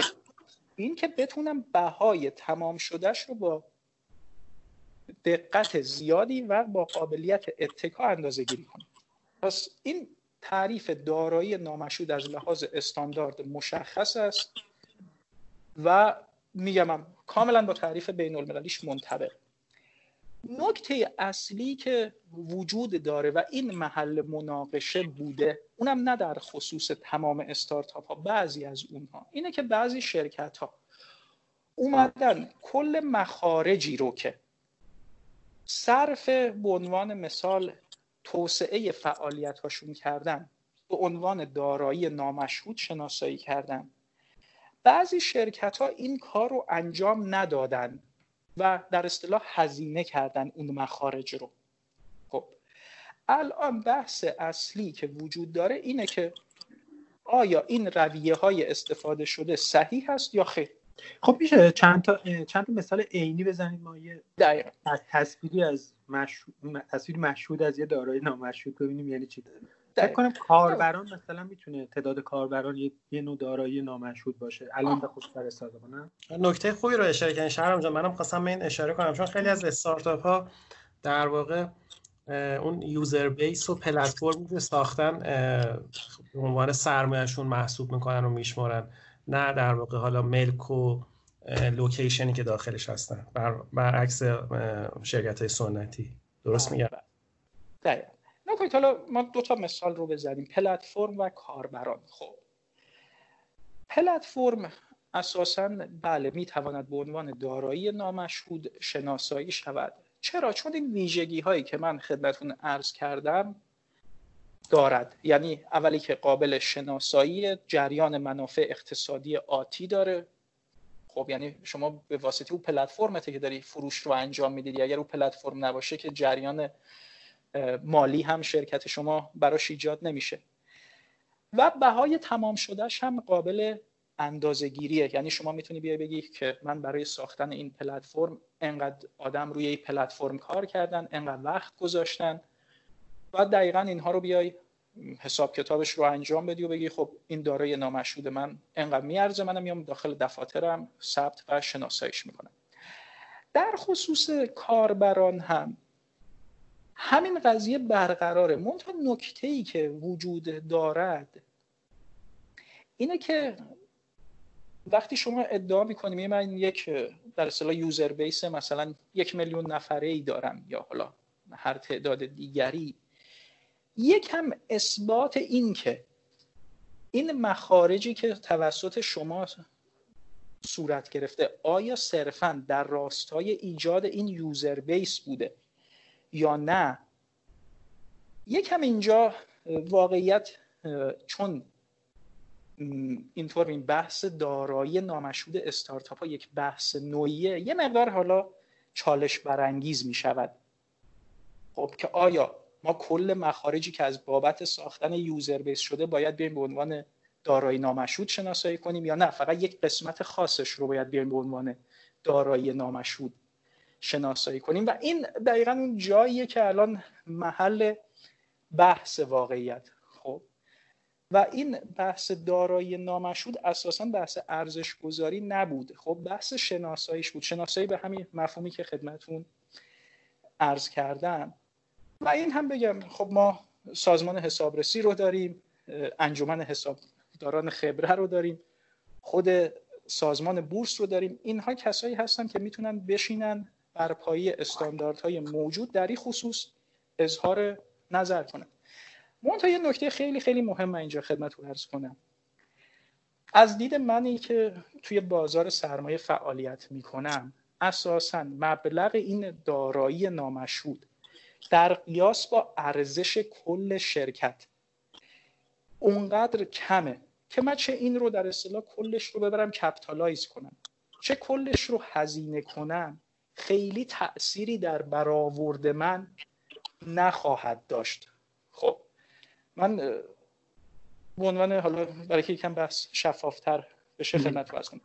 این که بتونم بهای تمام شدهش رو با دقت زیادی و با قابلیت اتکا اندازه گیری کنم. پس این تعریف دارایی نامشهود از لحاظ استاندارد مشخص است و میگم کاملا با تعریف بین المللیش منطبق. نکته اصلی که وجود داره و این محل مناقشه بوده اونم نه در خصوص تمام استارتاپ ها بعضی از اونها. اینه که بعضی شرکت ها اومدن کل مخارجی رو که صرف به عنوان مثال توسعه فعالیت هاشون کردن. به عنوان دارایی نامشهود شناسایی کردن. بعضی شرکت ها این کار رو انجام ندادن و در اصطلاح هزینه کردن اون مخارج رو. خب الان بحث اصلی که وجود داره اینه که آیا این رویه های استفاده شده صحیح هست یا خیر؟ خب میشه چند تا چند تا مثال عینی بزنید؟ ما یه تصویری از مشهود تصویر مشهود از یه دارایی نامشهود ببینیم یعنی چی فکر کنم کاربران مثلا می‌تونه تعداد کاربران یه, یه نوع دارایی نامشهود باشه. الان به خود استفاده کنم. نکته خوبی رو اشاره کردین. شهرام جان منم خواستم این اشاره کنم. چون خیلی از استارتاپ ها در واقع اون یوزر بیس و پلتفرم که ساختن به عنوان سرمایهشون محسوب می‌کنن و میشمارن. نه در واقع حالا ملک و لوکیشنی که داخلش هستن. بر برعکس شرکت های سنتی. درست میگم؟ دقیقا. نکنید حالا ما دو تا مثال رو بزنیم. پلتفرم و کاربران. خب. پلتفرم اساسا بله می‌تواند به عنوان دارایی نامشهود شناسایی شود. چرا؟ چون این ویژگی هایی که من خدمتون عرض کردم دارد. یعنی اولی که قابل شناسایی جریان منافع اقتصادی آتی داره. خب یعنی شما به واسطه او پلتفرمته که داری فروش رو انجام می‌دید اگر او پلتفرم نباشه که جریان مالی هم شرکت شما براش ایجاد نمیشه. و بهای تمام شدهش هم قابل اندازه گیریه یعنی شما می‌تونی بیای بگی که من برای ساختن این پلتفرم انقدر آدم روی این پلتفرم کار کردن انقدر وقت گذاشتن. و دقیقا اینها رو بیای حساب کتابش رو انجام بدی و بگی خب این دارای نامشهود من انقدر میارزه منم میام داخل دفاترم ثبت و شناساییش می‌کنم. در خصوص کاربران هم همین قضیه برقراره. منتها نکته ای که وجود دارد اینه که وقتی شما ادعا می‌کنیم من یک در اصطلاح یوزر بیس مثلا یک میلیون نفره ای دارم یا حالا هر تعداد دیگری یکم اثبات این که این مخارجی که توسط شما صورت گرفته آیا صرفا در راستای ایجاد این یوزر بیس بوده یا نه؟ یکم اینجا واقعیت چون اینطور این بحث دارایی نامشهود استارتاپ ها یک بحث نوعیه یه مقدار حالا چالش برانگیز می شود خب که آیا ما کل مخارجی که از بابت ساختن یوزر بیس شده باید بیایم به عنوان دارایی نامشهود شناسایی کنیم یا نه؟ فقط یک قسمت خاصش رو باید بیایم به عنوان دارایی نامشهود شناسایی کنیم. و این دقیقا اون جاییه که الان محل بحث واقعیت. خب. و این بحث دارایی نامشهود اساسا بحث ارزش گذاری نبود. خب بحث شناساییش بود. شناسایی به همین مفهومی که خدمتون عرض کردم. و این هم بگم خب ما سازمان حسابرسی رو داریم انجمن حسابداران خبره رو داریم خود سازمان بورس رو داریم. اینها کسایی هستن که می‌تونن بشینن بر پایه استانداردهای موجود در این خصوص اظهار نظر کنن. منتها یه نکته خیلی خیلی مهم اینجا خدمت رو ارز کنم. از دید منی که توی بازار سرمایه فعالیت می‌کنم اساسا مبلغ این دارایی نامشهود در قیاس با ارزش کل شرکت. اونقدر کمه که من چه این رو در اصطلاح کلش رو ببرم کپتالایز کنم. چه کلش رو هزینه کنم خیلی تأثیری در برآورد من نخواهد داشت. خب من به عنوان حالا برای که یکم بحث شفافتر بشه خدمت فرض کنم.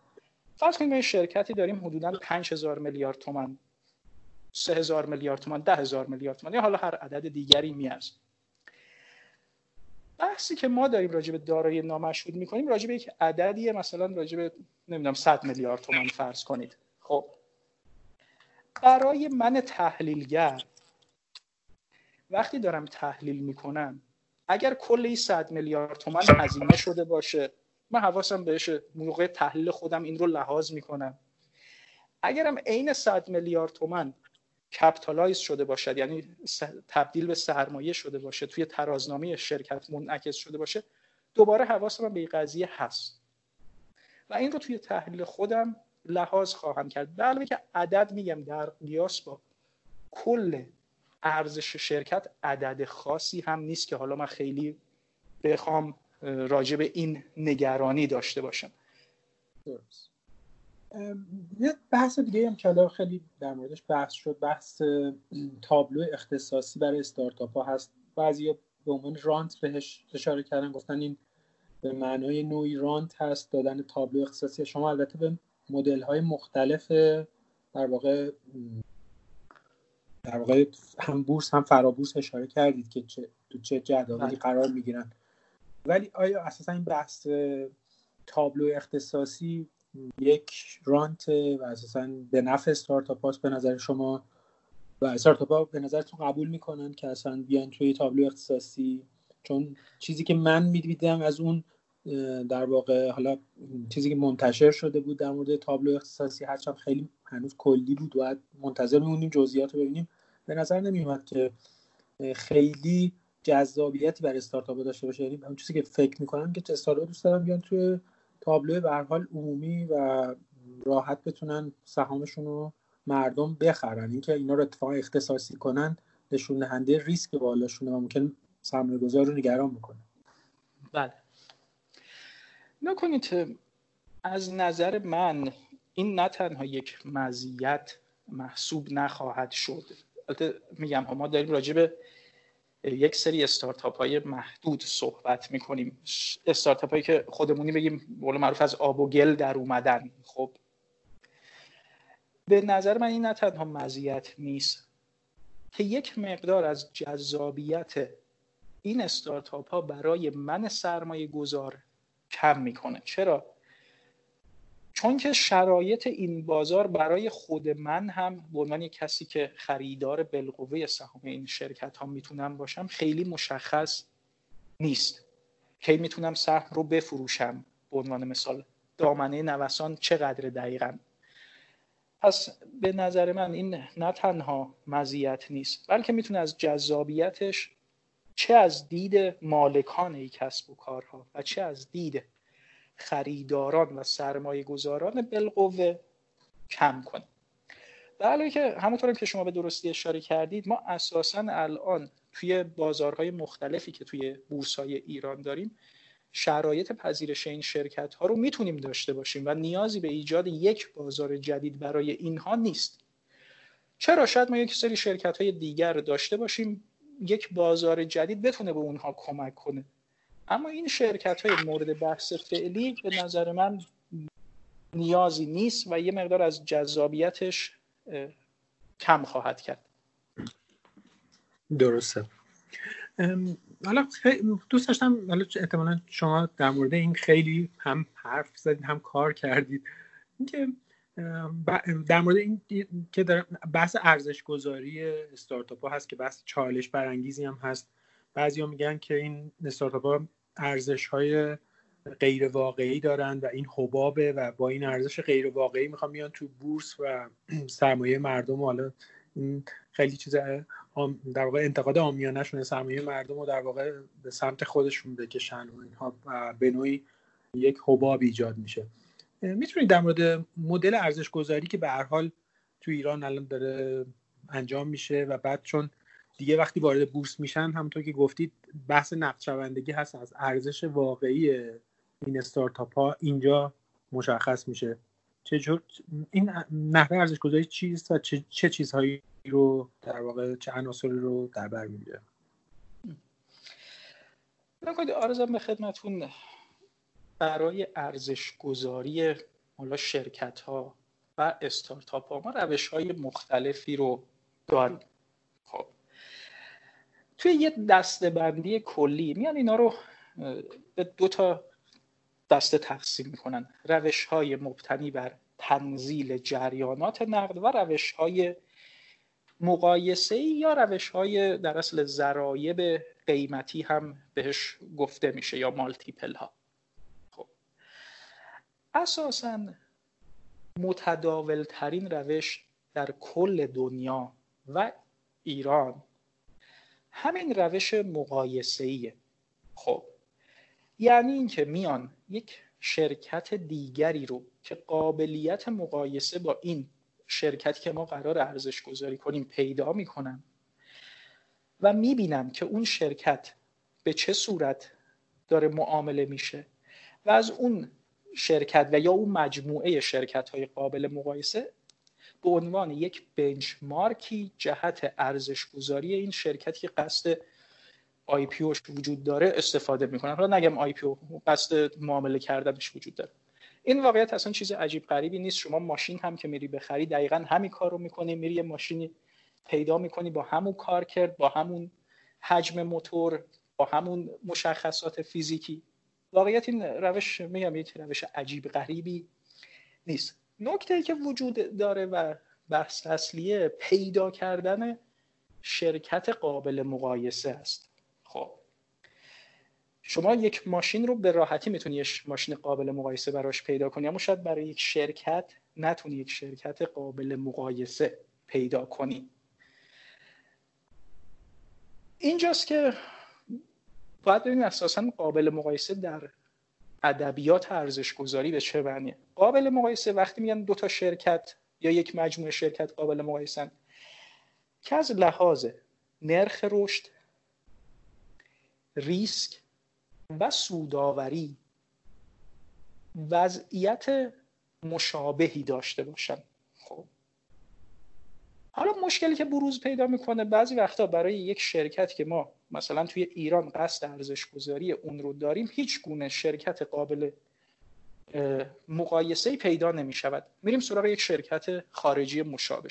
فرض کنیم شرکتی داریم حدودا 5000 میلیارد تومان 3000 میلیارد تومان 10000 میلیارد تومان یا حالا هر عدد دیگری میارزه بحثی که ما داریم راجع به دارایی نامشهود می‌کنیم راجع به یک عددی مثلا راجع به نمی‌دونم 100 میلیارد تومان فرض کنید. خب. برای من تحلیلگر وقتی دارم تحلیل می‌کنم اگر کل این 100 میلیارد تومان هزینه شده باشه من حواسم بهش موقع تحلیل خودم این رو لحاظ می‌کنم. اگرم عین 100 میلیارد تومان کپتالایز شده باشد یعنی تبدیل به سرمایه شده باشه توی ترازنامه شرکت منعکس شده باشه دوباره حواسم به این قضیه هست. و این رو توی تحلیل خودم لحاظ خواهم کرد. علاوه که عدد میگم در قیاس با کل ارزش شرکت عدد خاصی هم نیست که حالا من خیلی بخوام راجع این نگرانی داشته باشم. درست. یه بحث دیگه هم که خیلی در موردش بحث شد بحث تابلو اختصاصی برای استارتاپ ها هست. بعضی به عنوان رانت بهش اشاره کردن گفتن این به معنای نوعی رانت هست دادن تابلو اختصاصی. شما البته به مدل های مختلف در واقع در واقع هم بورس هم فرابورس اشاره کردید که چه تو چه جداولی بله. قرار می‌گیرن. ولی آیا اساسا این بحث تابلو اختصاصی یک رانت و اساسا به نفع استارتاپ هاست به نظر شما و استارتاپ ها به نظرتون قبول می‌کنن که اصلا بیان توی تابلو اختصاصی؟ چون چیزی که من می‌دیدم از اون در واقع حالا چیزی که منتشر شده بود در مورد تابلو اختصاصی هرچند خیلی هنوز کلی بود و منتظر میمونیم جزئیات رو ببینیم. به نظر نمیومد که خیلی جذابیتی برای استارتاپ داشته باشه. یعنی اون چیزی که فکر می‌کنم که استارتاپ دوست دارن بیان توی تابلو به حال عمومی و راحت بتونن سهامشون رو مردم بخرن. اینکه اینا رو اتفاقا اختصاصی کنن نشون دهنده ریسک بالاشونه و ممکن سرمایه گذار رو نگران بکنه. بله. نکنید از نظر من این نه تنها یک مزیت محسوب نخواهد شد. البته میگم ما داریم راجع به یک سری استارتاپ های محدود صحبت می‌کنیم. استارتاپ هایی که خودمونی بگیم بول معروف از آب و گل در اومدن. خب. به نظر من این نه تنها مزیت نیست که یک مقدار از جذابیت این استارتاپ ها برای من سرمایه گذار کم می‌کنه. چرا؟ چون که شرایط این بازار برای خود من هم به عنوان کسی که خریدار بالقوه سهام این شرکت ها می‌تونم باشم خیلی مشخص نیست. کی می‌تونم سهم رو بفروشم؟ به عنوان مثال دامنه نوسان چقدر دقیقا؟ پس به نظر من این نه تنها مزیت نیست بلکه می‌تونه از جذابیتش چه از دید مالکان کسب و کارها و چه از دید خریداران و سرمایه گذاران بالقوه کم کنه در که همونطور که شما به درستی اشاره کردید ما اساسا الان توی بازارهای مختلفی که توی بورسای ایران داریم شرایط پذیرش این شرکت ها رو می‌تونیم داشته باشیم و نیازی به ایجاد یک بازار جدید برای اینها نیست. چرا؟ شاید ما یک سری شرکت های دیگر داشته باشیم یک بازار جدید بتونه به اونها کمک کنه. اما این شرکت های مورد بحث فعلی به نظر من نیازی نیست و یه مقدار از جذابیتش کم خواهد کرد. درسته. حالا دوست داشتم حالا احتمالا شما در مورد این خیلی هم حرف زدید هم کار کردید. اینکه در مورد این که در بحث ارزش گذاری استارتاپ ها هست که بحث چالش برانگیزی هم هست. بعضیا میگن که این استارتاپ ها ارزش های غیر واقعی دارن و این حبابه و با این ارزش غیر واقعی می‌خوان میان تو بورس و *clears throat* سرمایه مردم حالا این خیلی چیز در واقع انتقاد آمیانه سرمایه مردم رو در واقع به سمت خودشون بکشن و اینها به نوعی یک حباب ایجاد میشه. می‌تونید در مورد مدل ارزش گذاری که به هر حال تو ایران الان داره انجام میشه و بعد چون دیگه وقتی وارد بورس میشن همونطور که گفتید بحث نقد شوندگی هست از ارزش واقعی این استارتاپ ها اینجا مشخص میشه. چه این نحوه ارزش گذاری چیست و چه, چه چیزهایی رو در واقع چه عناصری رو در بر می‌گیره؟ آرزم به خدمتون برای ارزش گذاری حالا شرکت ها و استارتاپ ها ما روش های مختلفی رو داریم. توی یه دسته بندی کلی میان اینا رو به دو تا دسته تقسیم می‌کنن. روش های مبتنی بر تنزیل جریانات نقد و روش های مقایسه یا روش های در اصل ضرایب قیمتی هم بهش گفته میشه یا مالتیپل ها خب. اساسا متداول ترین روش در کل دنیا و ایران همین روش مقایسه ایه خب یعنی اینکه میان یک شرکت دیگری رو که قابلیت مقایسه با این شرکتی که ما قرار ارزش گذاری کنیم پیدا می‌کنم و می‌بینم که اون شرکت به چه صورت داره معامله میشه و از اون شرکت و یا اون مجموعه شرکت های قابل مقایسه به عنوان یک benchmark ی جهت ارزش گذاری این شرکتی که قصد IPO وجود داره استفاده می‌کنن. حالا نگم IPO قصد معامله کردنش وجود داره. این واقعیت اصلا چیز عجیب غریبی نیست. شما ماشین هم که میری بخری دقیقا همین کار رو می‌کنی. میری یه ماشینی پیدا می‌کنی با همون کار کرد با همون حجم موتور با همون مشخصات فیزیکی. واقعیت این روش میگم یک روش عجیب غریبی نیست. نکته که وجود داره و بحث اصلیه پیدا کردن شرکت قابل مقایسه است. خب. شما یک ماشین رو به راحتی می‌تونی یک ماشین قابل مقایسه براش پیدا کنی اما شاید برای یک شرکت نتونی یک شرکت قابل مقایسه پیدا کنی. اینجاست که باید ببینید اساسا قابل مقایسه در ادبیات ارزش گذاری به چه معنیه؟ قابل مقایسه وقتی میگن دو تا شرکت یا یک مجموعه شرکت قابل مقایسن که از لحاظ نرخ رشد ریسک و سوداوری وضعیت مشابهی داشته باشن. خب حالا مشکلی که بروز پیدا می‌کنه بعضی وقتا برای یک شرکت که ما مثلا توی ایران قصد ارزش گذاری اون رو داریم هیچ گونه شرکت قابل مقایسه پیدا نمی شود میریم سراغ یک شرکت خارجی مشابه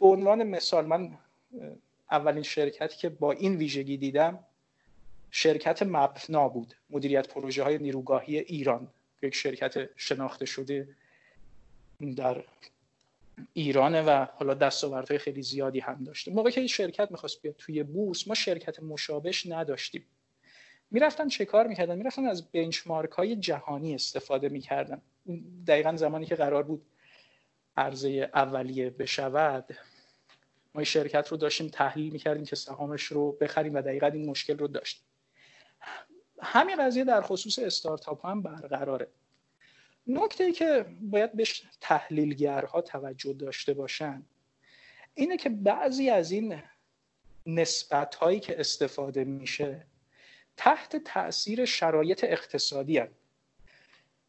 به عنوان مثال من اولین شرکتی که با این ویژگی دیدم شرکت مپنا بود مدیریت پروژه های نیروگاهی ایران. یک شرکت شناخته شده در ایرانه و حالا دستاوردهای خیلی زیادی هم داشته. موقعی که شرکت می‌خواست بیاد توی بورس ما شرکت مشابهش نداشتیم. می‌رفتن چه کار می‌کردن؟ می‌رفتن از بنچمارک های جهانی استفاده می‌کردن. دقیقا زمانی که قرار بود عرضه اولیه بشود ما شرکت رو داشتیم تحلیل می‌کردیم که سهامش رو بخریم و دقیقا این مشکل رو داشتیم همین قضیه در خصوص استارتاپ هم برقراره. نکته که باید بهش تحلیلگرها توجه داشته باشن اینه که بعضی از این نسبت هایی که استفاده میشه تحت تاثیر شرایط اقتصادی هست.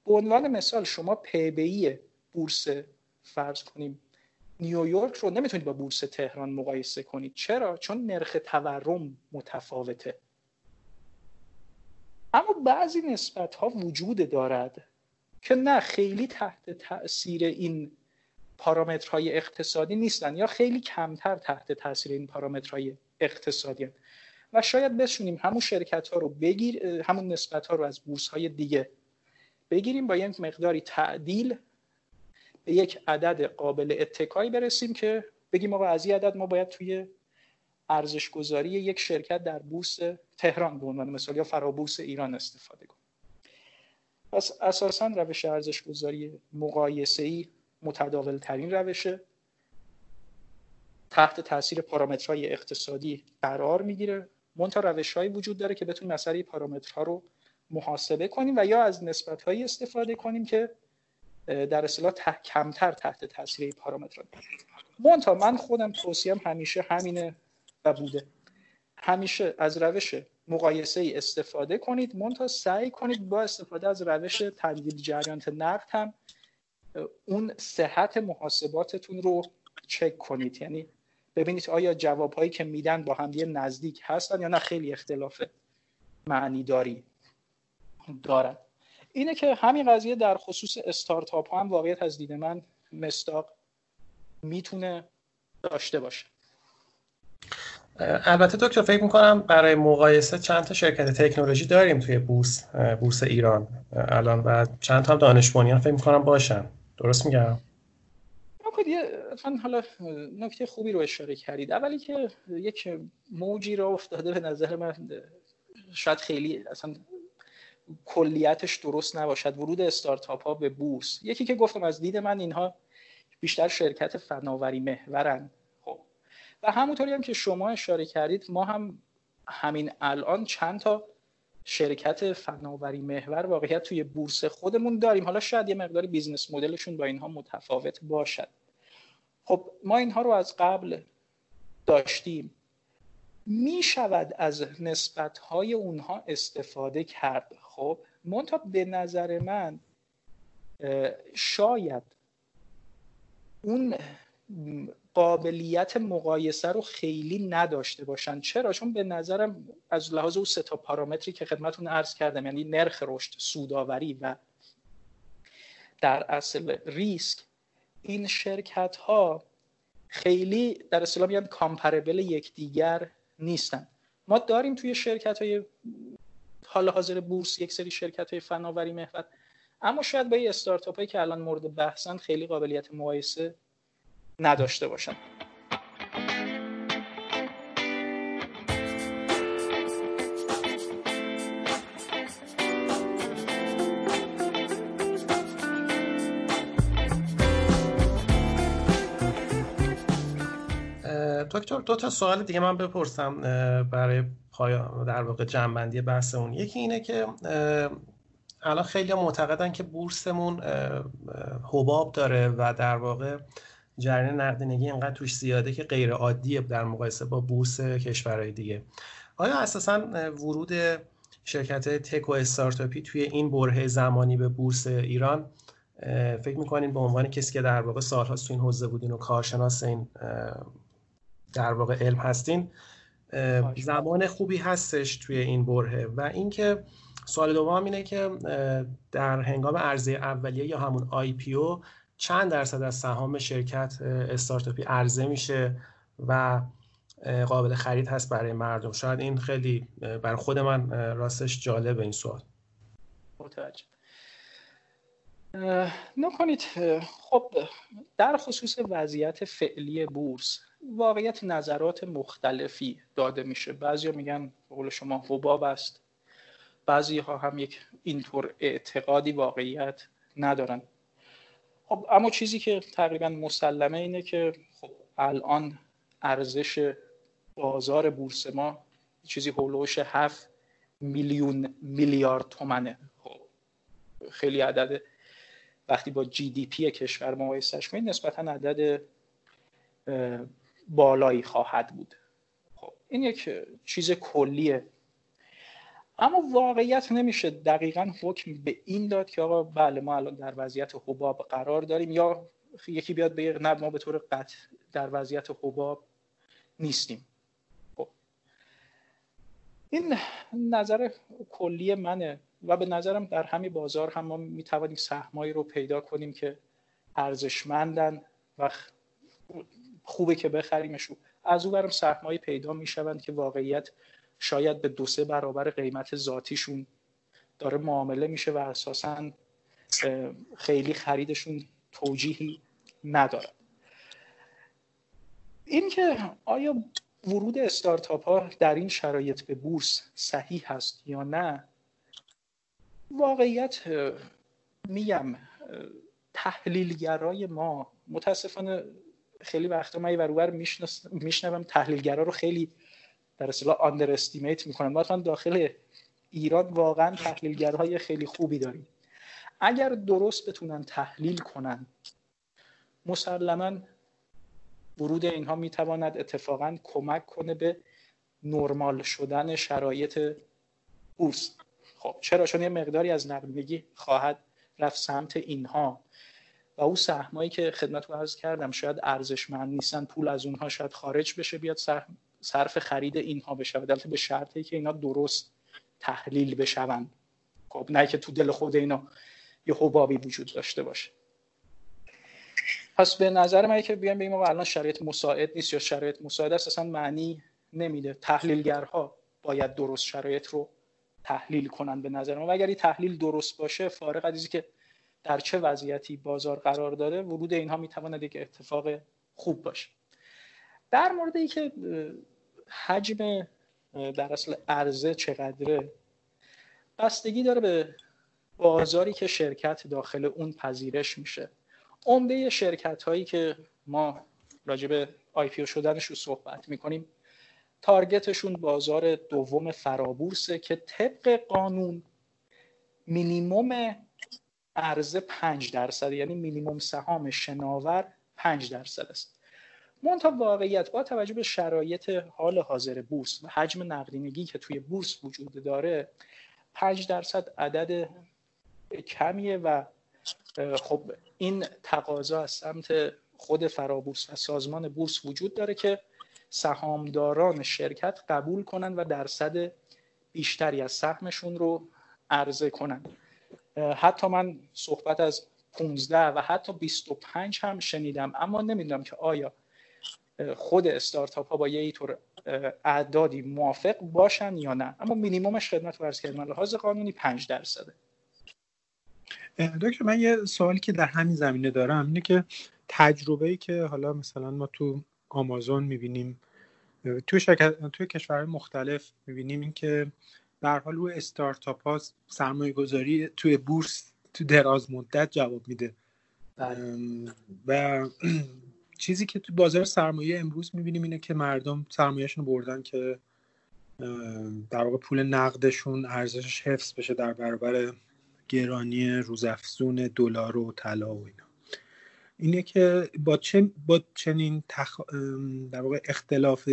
به عنوان مثال شما پی بورس فرض کنیم. نیویورک رو نمی‌تونید با بورس تهران مقایسه کنید. چرا؟ چون نرخ تورم متفاوته. اما بعضی نسبت ها وجود دارد. که نه خیلی تحت تاثیر این پارامترهای اقتصادی نیستن یا خیلی کمتر تحت تاثیر این پارامترهای اقتصادی هستند و شاید بشونیم همون شرکت ها رو بگیر همون نسبت ها رو از بورس های دیگه بگیریم با یک مقداری تعدیل به یک عدد قابل اتکایی برسیم که بگیم آقا از این عدد ما باید توی ارزش گذاری یک شرکت در بورس تهران به عنوان مثال یا فرابورس ایران استفاده کنیم. پس اساسا روش ارزش گذاری مقایسه ای متداول ترین روشه. تحت تاثیر پارامترهای اقتصادی قرار می‌گیره. منتها روش هایی وجود داره که بتونیم اثر پارامترها رو محاسبه کنیم و یا از نسبت هایی استفاده کنیم که در اصطلاح کمتر تحت تاثیر پارامترها. منتها من خودم توصیم همیشه همینه و بوده. همیشه از روش مقایسه ای استفاده کنید منتها سعی کنید با استفاده از روش تبدیل جریانت نقد هم اون صحت محاسباتتون رو چک کنید. یعنی ببینید آیا جوابهایی که میدن با هم نزدیک هستن یا نه خیلی اختلاف معنی داری دارن. اینه که همین قضیه در خصوص استارتاپ ها هم واقعیت از دید من مستاق می‌تونه داشته باشه. البته دکتر فکر می‌کنم برای مقایسه چند تا شرکت تکنولوژی داریم توی بورس بورس ایران. الان و چند تا هم دانش بنیان فکر می‌کنم باشن. درست میگم؟ حالا نکته خوبی رو اشاره کردید. اولی که یک موجی را افتاده به نظر من شاید خیلی اصلا کلیتش درست نباشد. ورود استارتاپ ها به بورس. یکی که گفتم از دید من اینها بیشتر شرکت فناوری محورن. و همونطوری هم که شما اشاره کردید ما هم همین الان چند تا شرکت فناوری محور واقعیت توی بورس خودمون داریم. حالا شاید یه مقدار business model شون با اینها متفاوت باشد. خب ما اینها رو از قبل داشتیم. می شود از نسبت های اونها استفاده کرد. خب منتها به نظر من شاید اون قابلیت مقایسه رو خیلی نداشته باشن. چرا؟ چون به نظرم از لحاظ اون سه تا پارامتری که خدمتون عرض کردم یعنی نرخ رشد سوداوری و در اصل ریسک این شرکت ها خیلی در اصطلاح میگن کامپربل یکدیگر نیستن. ما داریم توی شرکت های حال حاضر بورس یک سری شرکت های فناوری محور اما شاید با استارتاپ هایی که الان مورد بحثن خیلی قابلیت مقایسه نداشته باشن دکتر دو تا سوال دیگه من بپرسم برای پایان در واقع جنبندی بحثمون یکی اینه که الان خیلی معتقدن که بورسمون حباب داره و در واقع جریان نقدینگی اینقدر توش زیاده که غیر عادیه در مقایسه با بورس کشورهای دیگه. آیا اساسا ورود شرکت تک و استارتاپی توی این بره زمانی به بورس ایران فکر می‌کنین به عنوان کسی که در واقع سالهاست تو این حوزه بودین و کارشناس این در واقع علم هستین زمان خوبی هستش توی این بره و اینکه سوال دوم اینه که در هنگام عرضه اولیه یا همون آی پی او چند درصد از سهام شرکت استارتاپی عرضه میشه و قابل خرید هست برای مردم. شاید این خیلی بر خود من راستش جالب این سوال. متوجه. نکنید خب در خصوص وضعیت فعلی بورس واقعیت نظرات مختلفی داده میشه. بعضی میگن قول شما حباب است. بعضی ها هم یک اینطور اعتقادی واقعیت ندارن. خب اما چیزی که تقریبا مسلمه اینه که خب الان ارزش بازار بورس ما چیزی هولوش هفت میلیون میلیارد تومنه. خب خیلی عدد وقتی با جی دی پی کشور مقایسش کنید نسبتا عدد بالایی خواهد بود. خب این یک چیز کلیه. اما واقعیت نمیشه دقیقا حکم به این داد که آقا بله ما الان در وضعیت حباب قرار داریم یا یکی بیاد بگه نه ما به طور قطع در وضعیت حباب نیستیم خب. این نظر کلی منه و به نظرم در همین بازار هم ما می‌توانیم سهمایی رو پیدا کنیم که ارزشمندن و خوبه که بخریمشون از او برم سهمایی پیدا می‌شوند که واقعیت شاید به دو سه برابر قیمت ذاتیشون داره معامله میشه و اساسا خیلی خریدشون توجیهی ندارد اینکه آیا ورود استارتاپ ها در این شرایط به بورس صحیح هست یا نه واقعیت میگم تحلیلگرای ما متاسفانه خیلی وقتا من ورور میشنوم تحلیلگرا رو خیلی در اصطلاح آندر استیمیت می‌کنن ما داخل ایران واقعا تحلیلگرهای خیلی خوبی داریم. اگر درست بتونن تحلیل کنن مسلما ورود اینها می‌تواند اتفاقا کمک کنه به نرمال شدن شرایط بورس. خب چرا؟ چون یه مقداری از نقدینگی خواهد رفت سمت اینها. و او سهمایی که خدمت رو عرض کردم شاید ارزشمند نیستن پول از اونها شاید خارج بشه بیاد صرف خرید اینها بشه البته به شرطی که اینا درست تحلیل بشوند. خب نه که تو دل خود اینا یه حبابی وجود داشته باشه. پس به نظر من که بیان بگیم الان شرایط مساعد نیست یا شرایط مساعد است اصلا معنی نمیده. تحلیلگرها باید درست شرایط رو تحلیل کنن به نظر من. و اگر این تحلیل درست باشه فارغ از که در چه وضعیتی بازار قرار داره ورود اینها می‌تواند یک اتفاق خوب باشه. در مورد اینکه حجم در اصل عرضه چقدره؟ بستگی داره به بازاری که شرکت داخل اون پذیرش میشه. عمده شرکت هایی که ما راجع به IPO شدنش رو صحبت می‌کنیم. target شون بازار دوم فرابورسه که طبق قانون مینیموم عرضه 5 درصد یعنی مینیموم سهام شناور 5 درصد است. منتها واقعیت با توجه به شرایط حال حاضر بورس و حجم نقدینگی که توی بورس وجود داره 5 درصد عدد کمیه و خب این تقاضا از سمت خود فرابورس و سازمان بورس وجود داره که سهامداران شرکت قبول کنن و درصد بیشتری از سهمشون رو عرضه کنن. حتی من صحبت از 15 و حتی 25 هم شنیدم اما نمی‌دونم که آیا خود استارتاپ ها با یه طور اعدادی موافق باشن یا نه. اما مینیمومش خدمت ورز کردن لحاظ قانونی 5 درصده. دکتر من یه سوالی که در همین زمینه دارم اینه که تجربه ای که حالا مثلا ما تو آمازون می‌بینیم توی شرکت توی کشورهای مختلف می‌بینیم این که در حال روی استارتاپ ها سرمایه گذاری توی بورس تو دراز مدت جواب میده. بله. و *clears throat* چیزی که تو بازار سرمایه امروز می‌بینیم اینه که مردم سرمایهشون بردن که در واقع پول نقدشون ارزشش حفظ بشه در برابر گرانی روزافزون دلار و طلا و اینا. اینه که با, چه با چنین تخ... در واقع اختلاف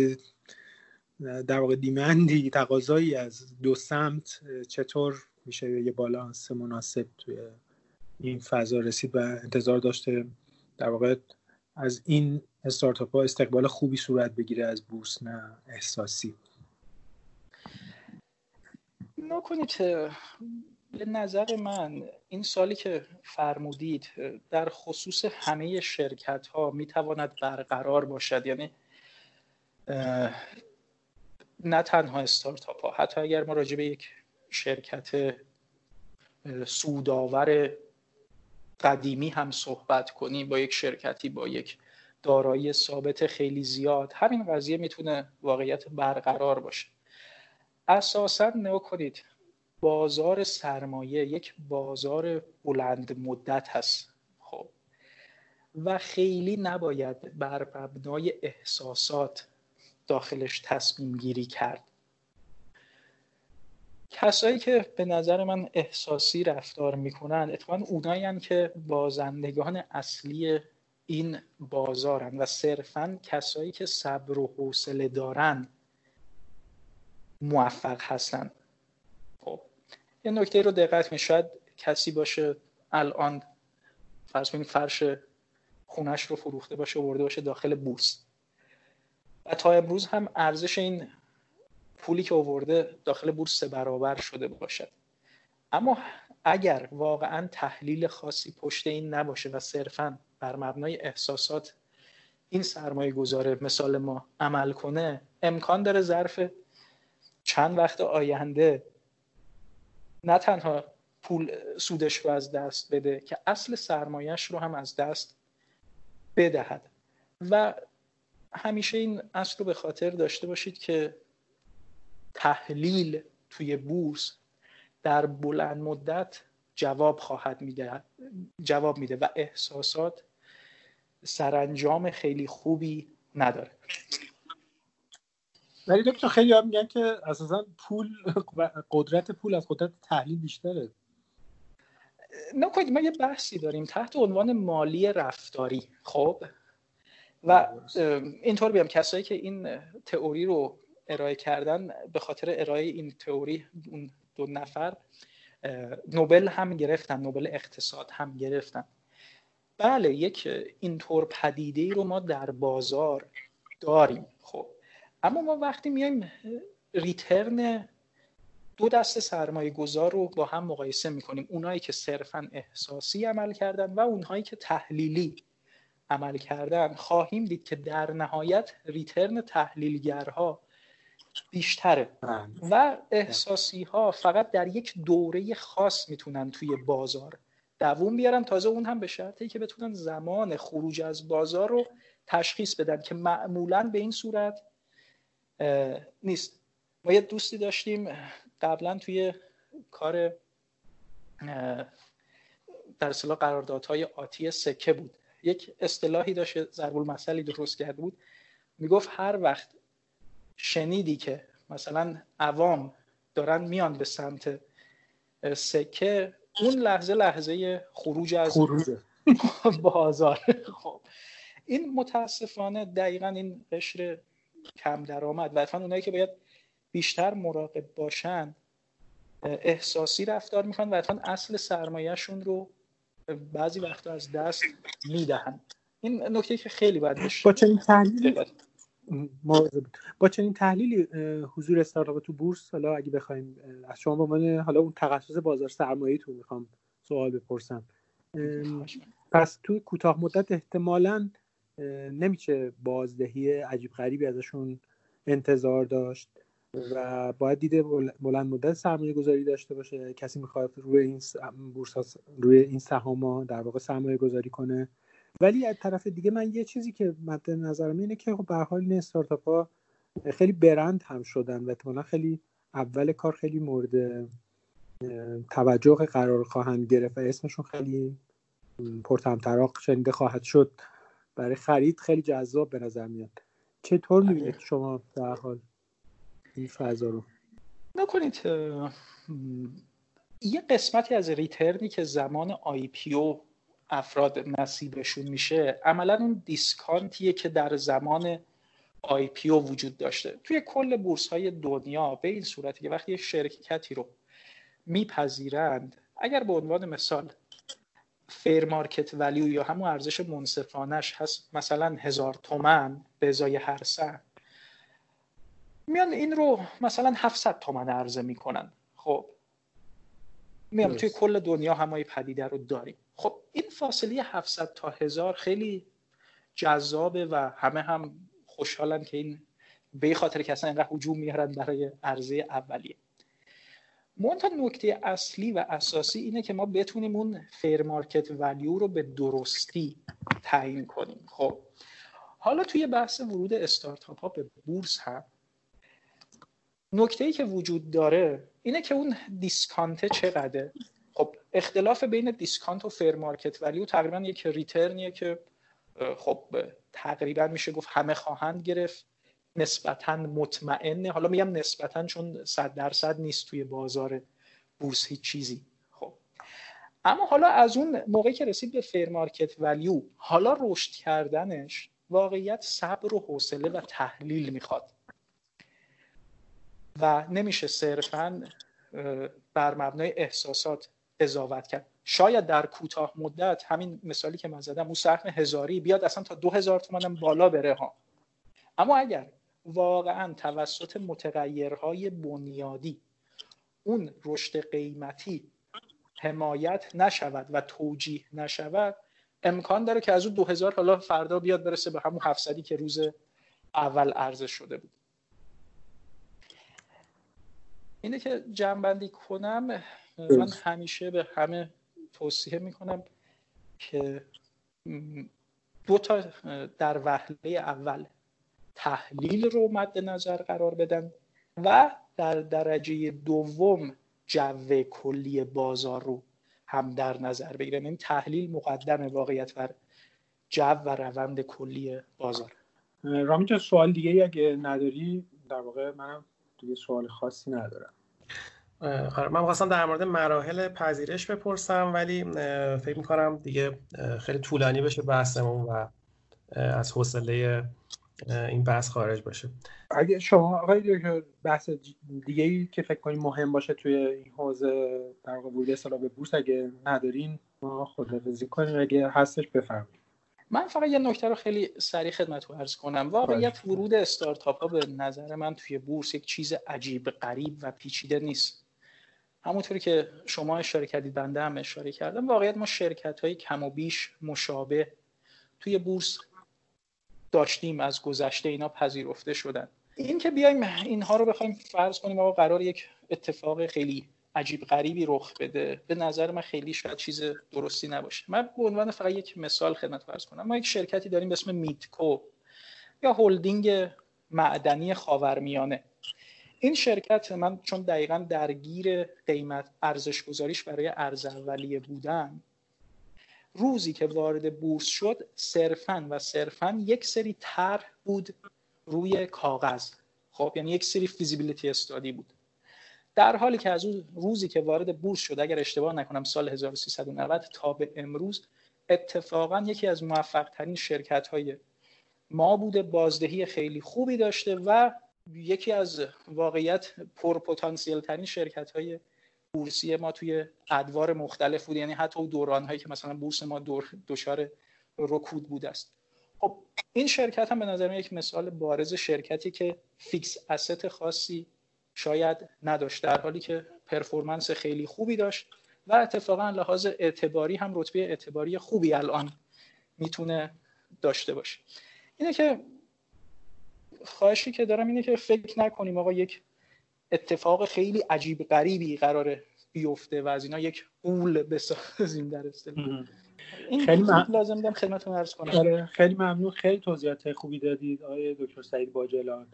در واقع دیمندی تقاضایی از دو سمت چطور میشه یه بالانس مناسب توی این فضا رسید و انتظار داشته در واقع از این استارتاپ ها استقبال خوبی صورت بگیره از بورس نه احساسی؟ نکنید به نظر من این سالی که فرمودید در خصوص همه شرکت ها می تواند برقرار باشد. یعنی نه تنها استارتاپ ها حتی اگر ما راجع به یک شرکت سودآور قدیمی هم صحبت کنیم با یک شرکتی با یک دارایی ثابت خیلی زیاد. همین قضیه می‌تونه واقعیت برقرار باشه. اساسا نگاه کنید بازار سرمایه یک بازار بلند مدت هست. خب و خیلی نباید بر مبنای احساسات داخلش تصمیم گیری کرد. کسایی که به نظر من احساسی رفتار می‌کنن اتفاقا اونایی که بازندگان اصلی این بازارن و صرفا کسایی که صبر و حوصله دارن موفق هستن. خب یه نکته رو دقت می شاید کسی باشه الان فرض کنید فرش خونش رو فروخته باشه و باشه داخل بورس. و تا امروز هم ارزش این پولی که آورده داخل بورس برابر شده باشد. اما اگر واقعا تحلیل خاصی پشت این نباشه و صرفا بر مبنای احساسات این سرمایه گذاره مثال ما عمل کنه امکان داره ظرف چند وقت آینده نه تنها پول سودش رو از دست بده که اصل سرمایهش رو هم از دست بدهد. و همیشه این اصل رو به خاطر داشته باشید که تحلیل توی بورس در بلند مدت جواب خواهد میده جواب میده و احساسات سرانجام خیلی خوبی نداره. ولی دکتر خیلی هم میگن که اساسا پول *laughs* قدرت پول از قدرت تحلیل بیشتره. نکنید ما یه بحثی داریم تحت عنوان مالی رفتاری خب؟ و اینطور بیام کسایی که این تئوری رو ارائه کردن به خاطر ارائه این تئوری اون دو نفر نوبل هم گرفتن نوبل اقتصاد هم گرفتن. بله یک اینطور پدیده رو ما در بازار داریم خب. اما ما وقتی میایم ریترن دو دست سرمایه گذار رو با هم مقایسه می‌کنیم اونایی که صرفا احساسی عمل کردن و اونهایی که تحلیلی عمل کردن خواهیم دید که در نهایت ریترن تحلیلگرها بیشتره. بله. و احساسی ها فقط در یک دوره خاص می‌تونن توی بازار دووم بیارن. تازه اون هم به شرطی که بتونن زمان خروج از بازار رو تشخیص بدن که معمولا به این صورت نیست. ما یه دوستی داشتیم قبلا توی کار در اصطلاح قراردادهای آتی سکه بود. یک اصطلاحی داشت ضرب المثلی درست کرده بود. می‌گفت هر وقت شنیدی که مثلا عوام دارن میان به سمت سکه اون لحظه لحظه خروج از *laughs* بازار خب. این متاسفانه دقیقا این قشر کم درآمد و اتفاقا اونایی که باید بیشتر مراقب باشن احساسی رفتار می‌کنن و اتفاقا اصل سرمایهشون رو بعضی وقتا از دست می‌دهن. این نکته که خیلی باید با چنین تحلیلی؟ با چنین تحلیلی حضور استارتاپ تو بورس حالا اگه بخوایم از شما به عنوان حالا اون تخصص بازار سرمایه تو می‌خوام سوال بپرسم. پس توی کوتاه مدت احتمالا نمیشه بازدهی عجیب غریبی ازشون انتظار داشت و باید دیده بلند مدت سرمایه گذاری داشته باشه. کسی می‌خواد روی این بورس روی این سهام در واقع سرمایه گذاری کنه. ولی از طرف دیگه من یه چیزی که مد نظرم اینه که خب به حال این استارتاپ ها خیلی برند هم شدن و احتمالا خیلی اول کار خیلی مورد توجه قرار خواهند گرفت و اسمشون خیلی پرتمطراق شنیده خواهد شد. برای خرید خیلی جذاب به نظر میاد. چطور می‌بینید شما در حال این فضا رو؟ نکنید یه قسمتی از ریترنی که زمان آی پی او افراد نصیبشون میشه عملا اون دیسکانتیه که در زمان IPO وجود داشته. توی کل بورس های دنیا به این صورتی که وقتی یه شرکتی رو میپذیرند اگر به عنوان مثال fair market value یا همون ارزش منصفانش هست مثلا هزار تومن به ازای هر سهم میان این رو مثلا 700 تومن عرضه می‌کنن. خب میایم توی کل دنیا همین پدیده رو داریم. خب این فاصله 700 تا هزار خیلی جذابه و همه هم خوشحالن که این به خاطر که اصلا اینقدر هجوم میارن برای عرضه اولیه. منتها نکته اصلی و اساسی اینه که ما بتونیم اون fair market value رو به درستی تعیین کنیم. خب حالا توی بحث ورود استارتاپ ها به بورس هم نکته ای که وجود داره اینه که اون discount ه چقدره؟ اختلاف بین discount و fair market value تقریبا یک return یه که خب تقریبا میشه گفت همه خواهند گرفت نسبتا مطمئنه. حالا میگم نسبتا چون صد درصد نیست توی بازار بورس هیچ چیزی. خب. اما حالا از اون موقعی که رسید به فیر مارکت ولیو حالا رشد کردنش واقعیت صبر و حوصله و تحلیل می‌خواد. و نمیشه صرفا بر مبنای احساسات قضاوت کرد. شاید در کوتاه مدت همین مثالی که من زدم اون سهم هزاری بیاد اصلا تا دو هزار تومن بالا بره ها. اما اگر واقعا توسط متغیرهای بنیادی اون رشد قیمتی حمایت نشود و توجیه نشود امکان داره که از اون دو هزار حالا فردا بیاد برسه به همون 700 که روز اول عرضه شده بود. اینه که جنبندی کنم. من همیشه به همه توصیه می‌کنم که دو تا در وهله اول تحلیل رو مد نظر قرار بدن و در درجه دوم جو کلی بازار رو هم در نظر بگیرن. این تحلیل مقدم واقعیت بر جو و روند کلی بازار. رامین سوال دیگه اگه نداری در واقع منم دیگه سوال خاصی ندارم. من خواستم در مورد مراحل پذیرش بپرسم ولی فکر می‌کنم دیگه خیلی طولانی بشه بحثمون و از حوصله این بحث خارج باشه اگه شما آقای دکتر بحث دیگه ای که فکر کنید مهم باشه توی این حوزه در ورود به بورس اگه ندارین ما خدافظی کنیم. اگه هستش بفرمایید. من فقط یه نکته رو خیلی سریع خدمت رو عرض کنم. واقعیت ورود استارتاپ ها به نظر من توی بورس یک چیز عجیب غریب و پیچیده نیست. همونطوری که شما اشاره کردید بنده هم اشاره کردم واقعیت ما شرکت های کم و بیش مشابه توی بورس داشتیم از گذشته اینا پذیرفته شدن. این که بیایم اینها رو بخوایم فرض کنیم آقا قرار یک اتفاق خیلی عجیب غریبی رخ بده به نظر من خیلی شاید چیز درستی نباشه. من به عنوان فقط یک مثال خدمت فرض کنم. ما یک شرکتی داریم به اسم میتکو یا هلدینگ معدنی خاورمیانه. این شرکت من چون دقیقا درگیر قیمت ارزش گذاریش برای ارز اولیه بودم روزی که وارد بورس شد صرفا و صرفا یک سری طرح بود روی کاغذ. خب یعنی یک سری فیزیبیلیتی استادی بود. در حالی که از اون روزی که وارد بورس شد اگر اشتباه نکنم سال 1390 تا به امروز اتفاقا یکی از موفق ترین شرکت های ما بوده بازدهی خیلی خوبی داشته و یکی از واقعیت پرپتانسیل ترین شرکت های بورسی ما توی ادوار مختلف بود. یعنی حتی دوران هایی که مثلا بورس ما دور دچار رکود بود است. خب این شرکت هم به نظر من یک مثال بارز شرکتی که fixed asset خاصی شاید نداشت. در حالی که پرفورمنس خیلی خوبی داشت و اتفاقا لحاظ اعتباری هم رتبه اعتباری خوبی الان می‌تونه داشته باشه. اینه که خواهشی که دارم اینه که فکر نکنیم آقا یک اتفاق خیلی عجیب غریبی قراره بیفته و از اینا یک قول بسازیم در اصطلاح این خیلی من... لازم دیدم خدمتتون عرض کنم. آره خیلی ممنون. خیلی توضیحات خوبی دادید آقای دکتر سعید باجلان.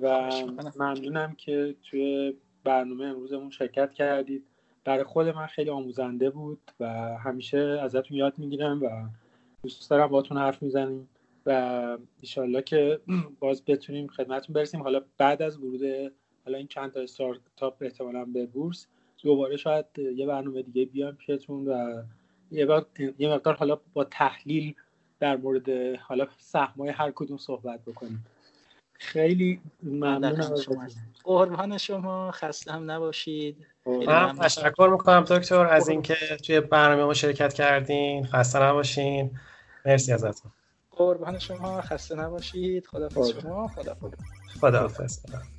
و ممنونم که توی برنامه امروزمون شرکت کردید. برای خود من خیلی آموزنده بود و همیشه ازتون یاد می‌گیرم و دوست دارم باتون حرف می‌زنیم. و ایشالله که *clears throat* باز بتونیم خدمتون برسیم. حالا بعد از ورود حالا این چند تا استارتاپ احتمالا به بورس دوباره شاید یه برنامه دیگه بیام پیشتون و یه مقدار حالا با تحلیل در مورد حالا سهمای هر کدوم صحبت بکنیم. خیلی ممنونم قربان شما. خسته هم نباشید. من تشکر می‌کنم دکتر از اینکه توی برنامه ما شرکت کردین. خسته نباشین. مرسی ازتون. قربان شما خسته نباشید. خدا شما. خدا خدا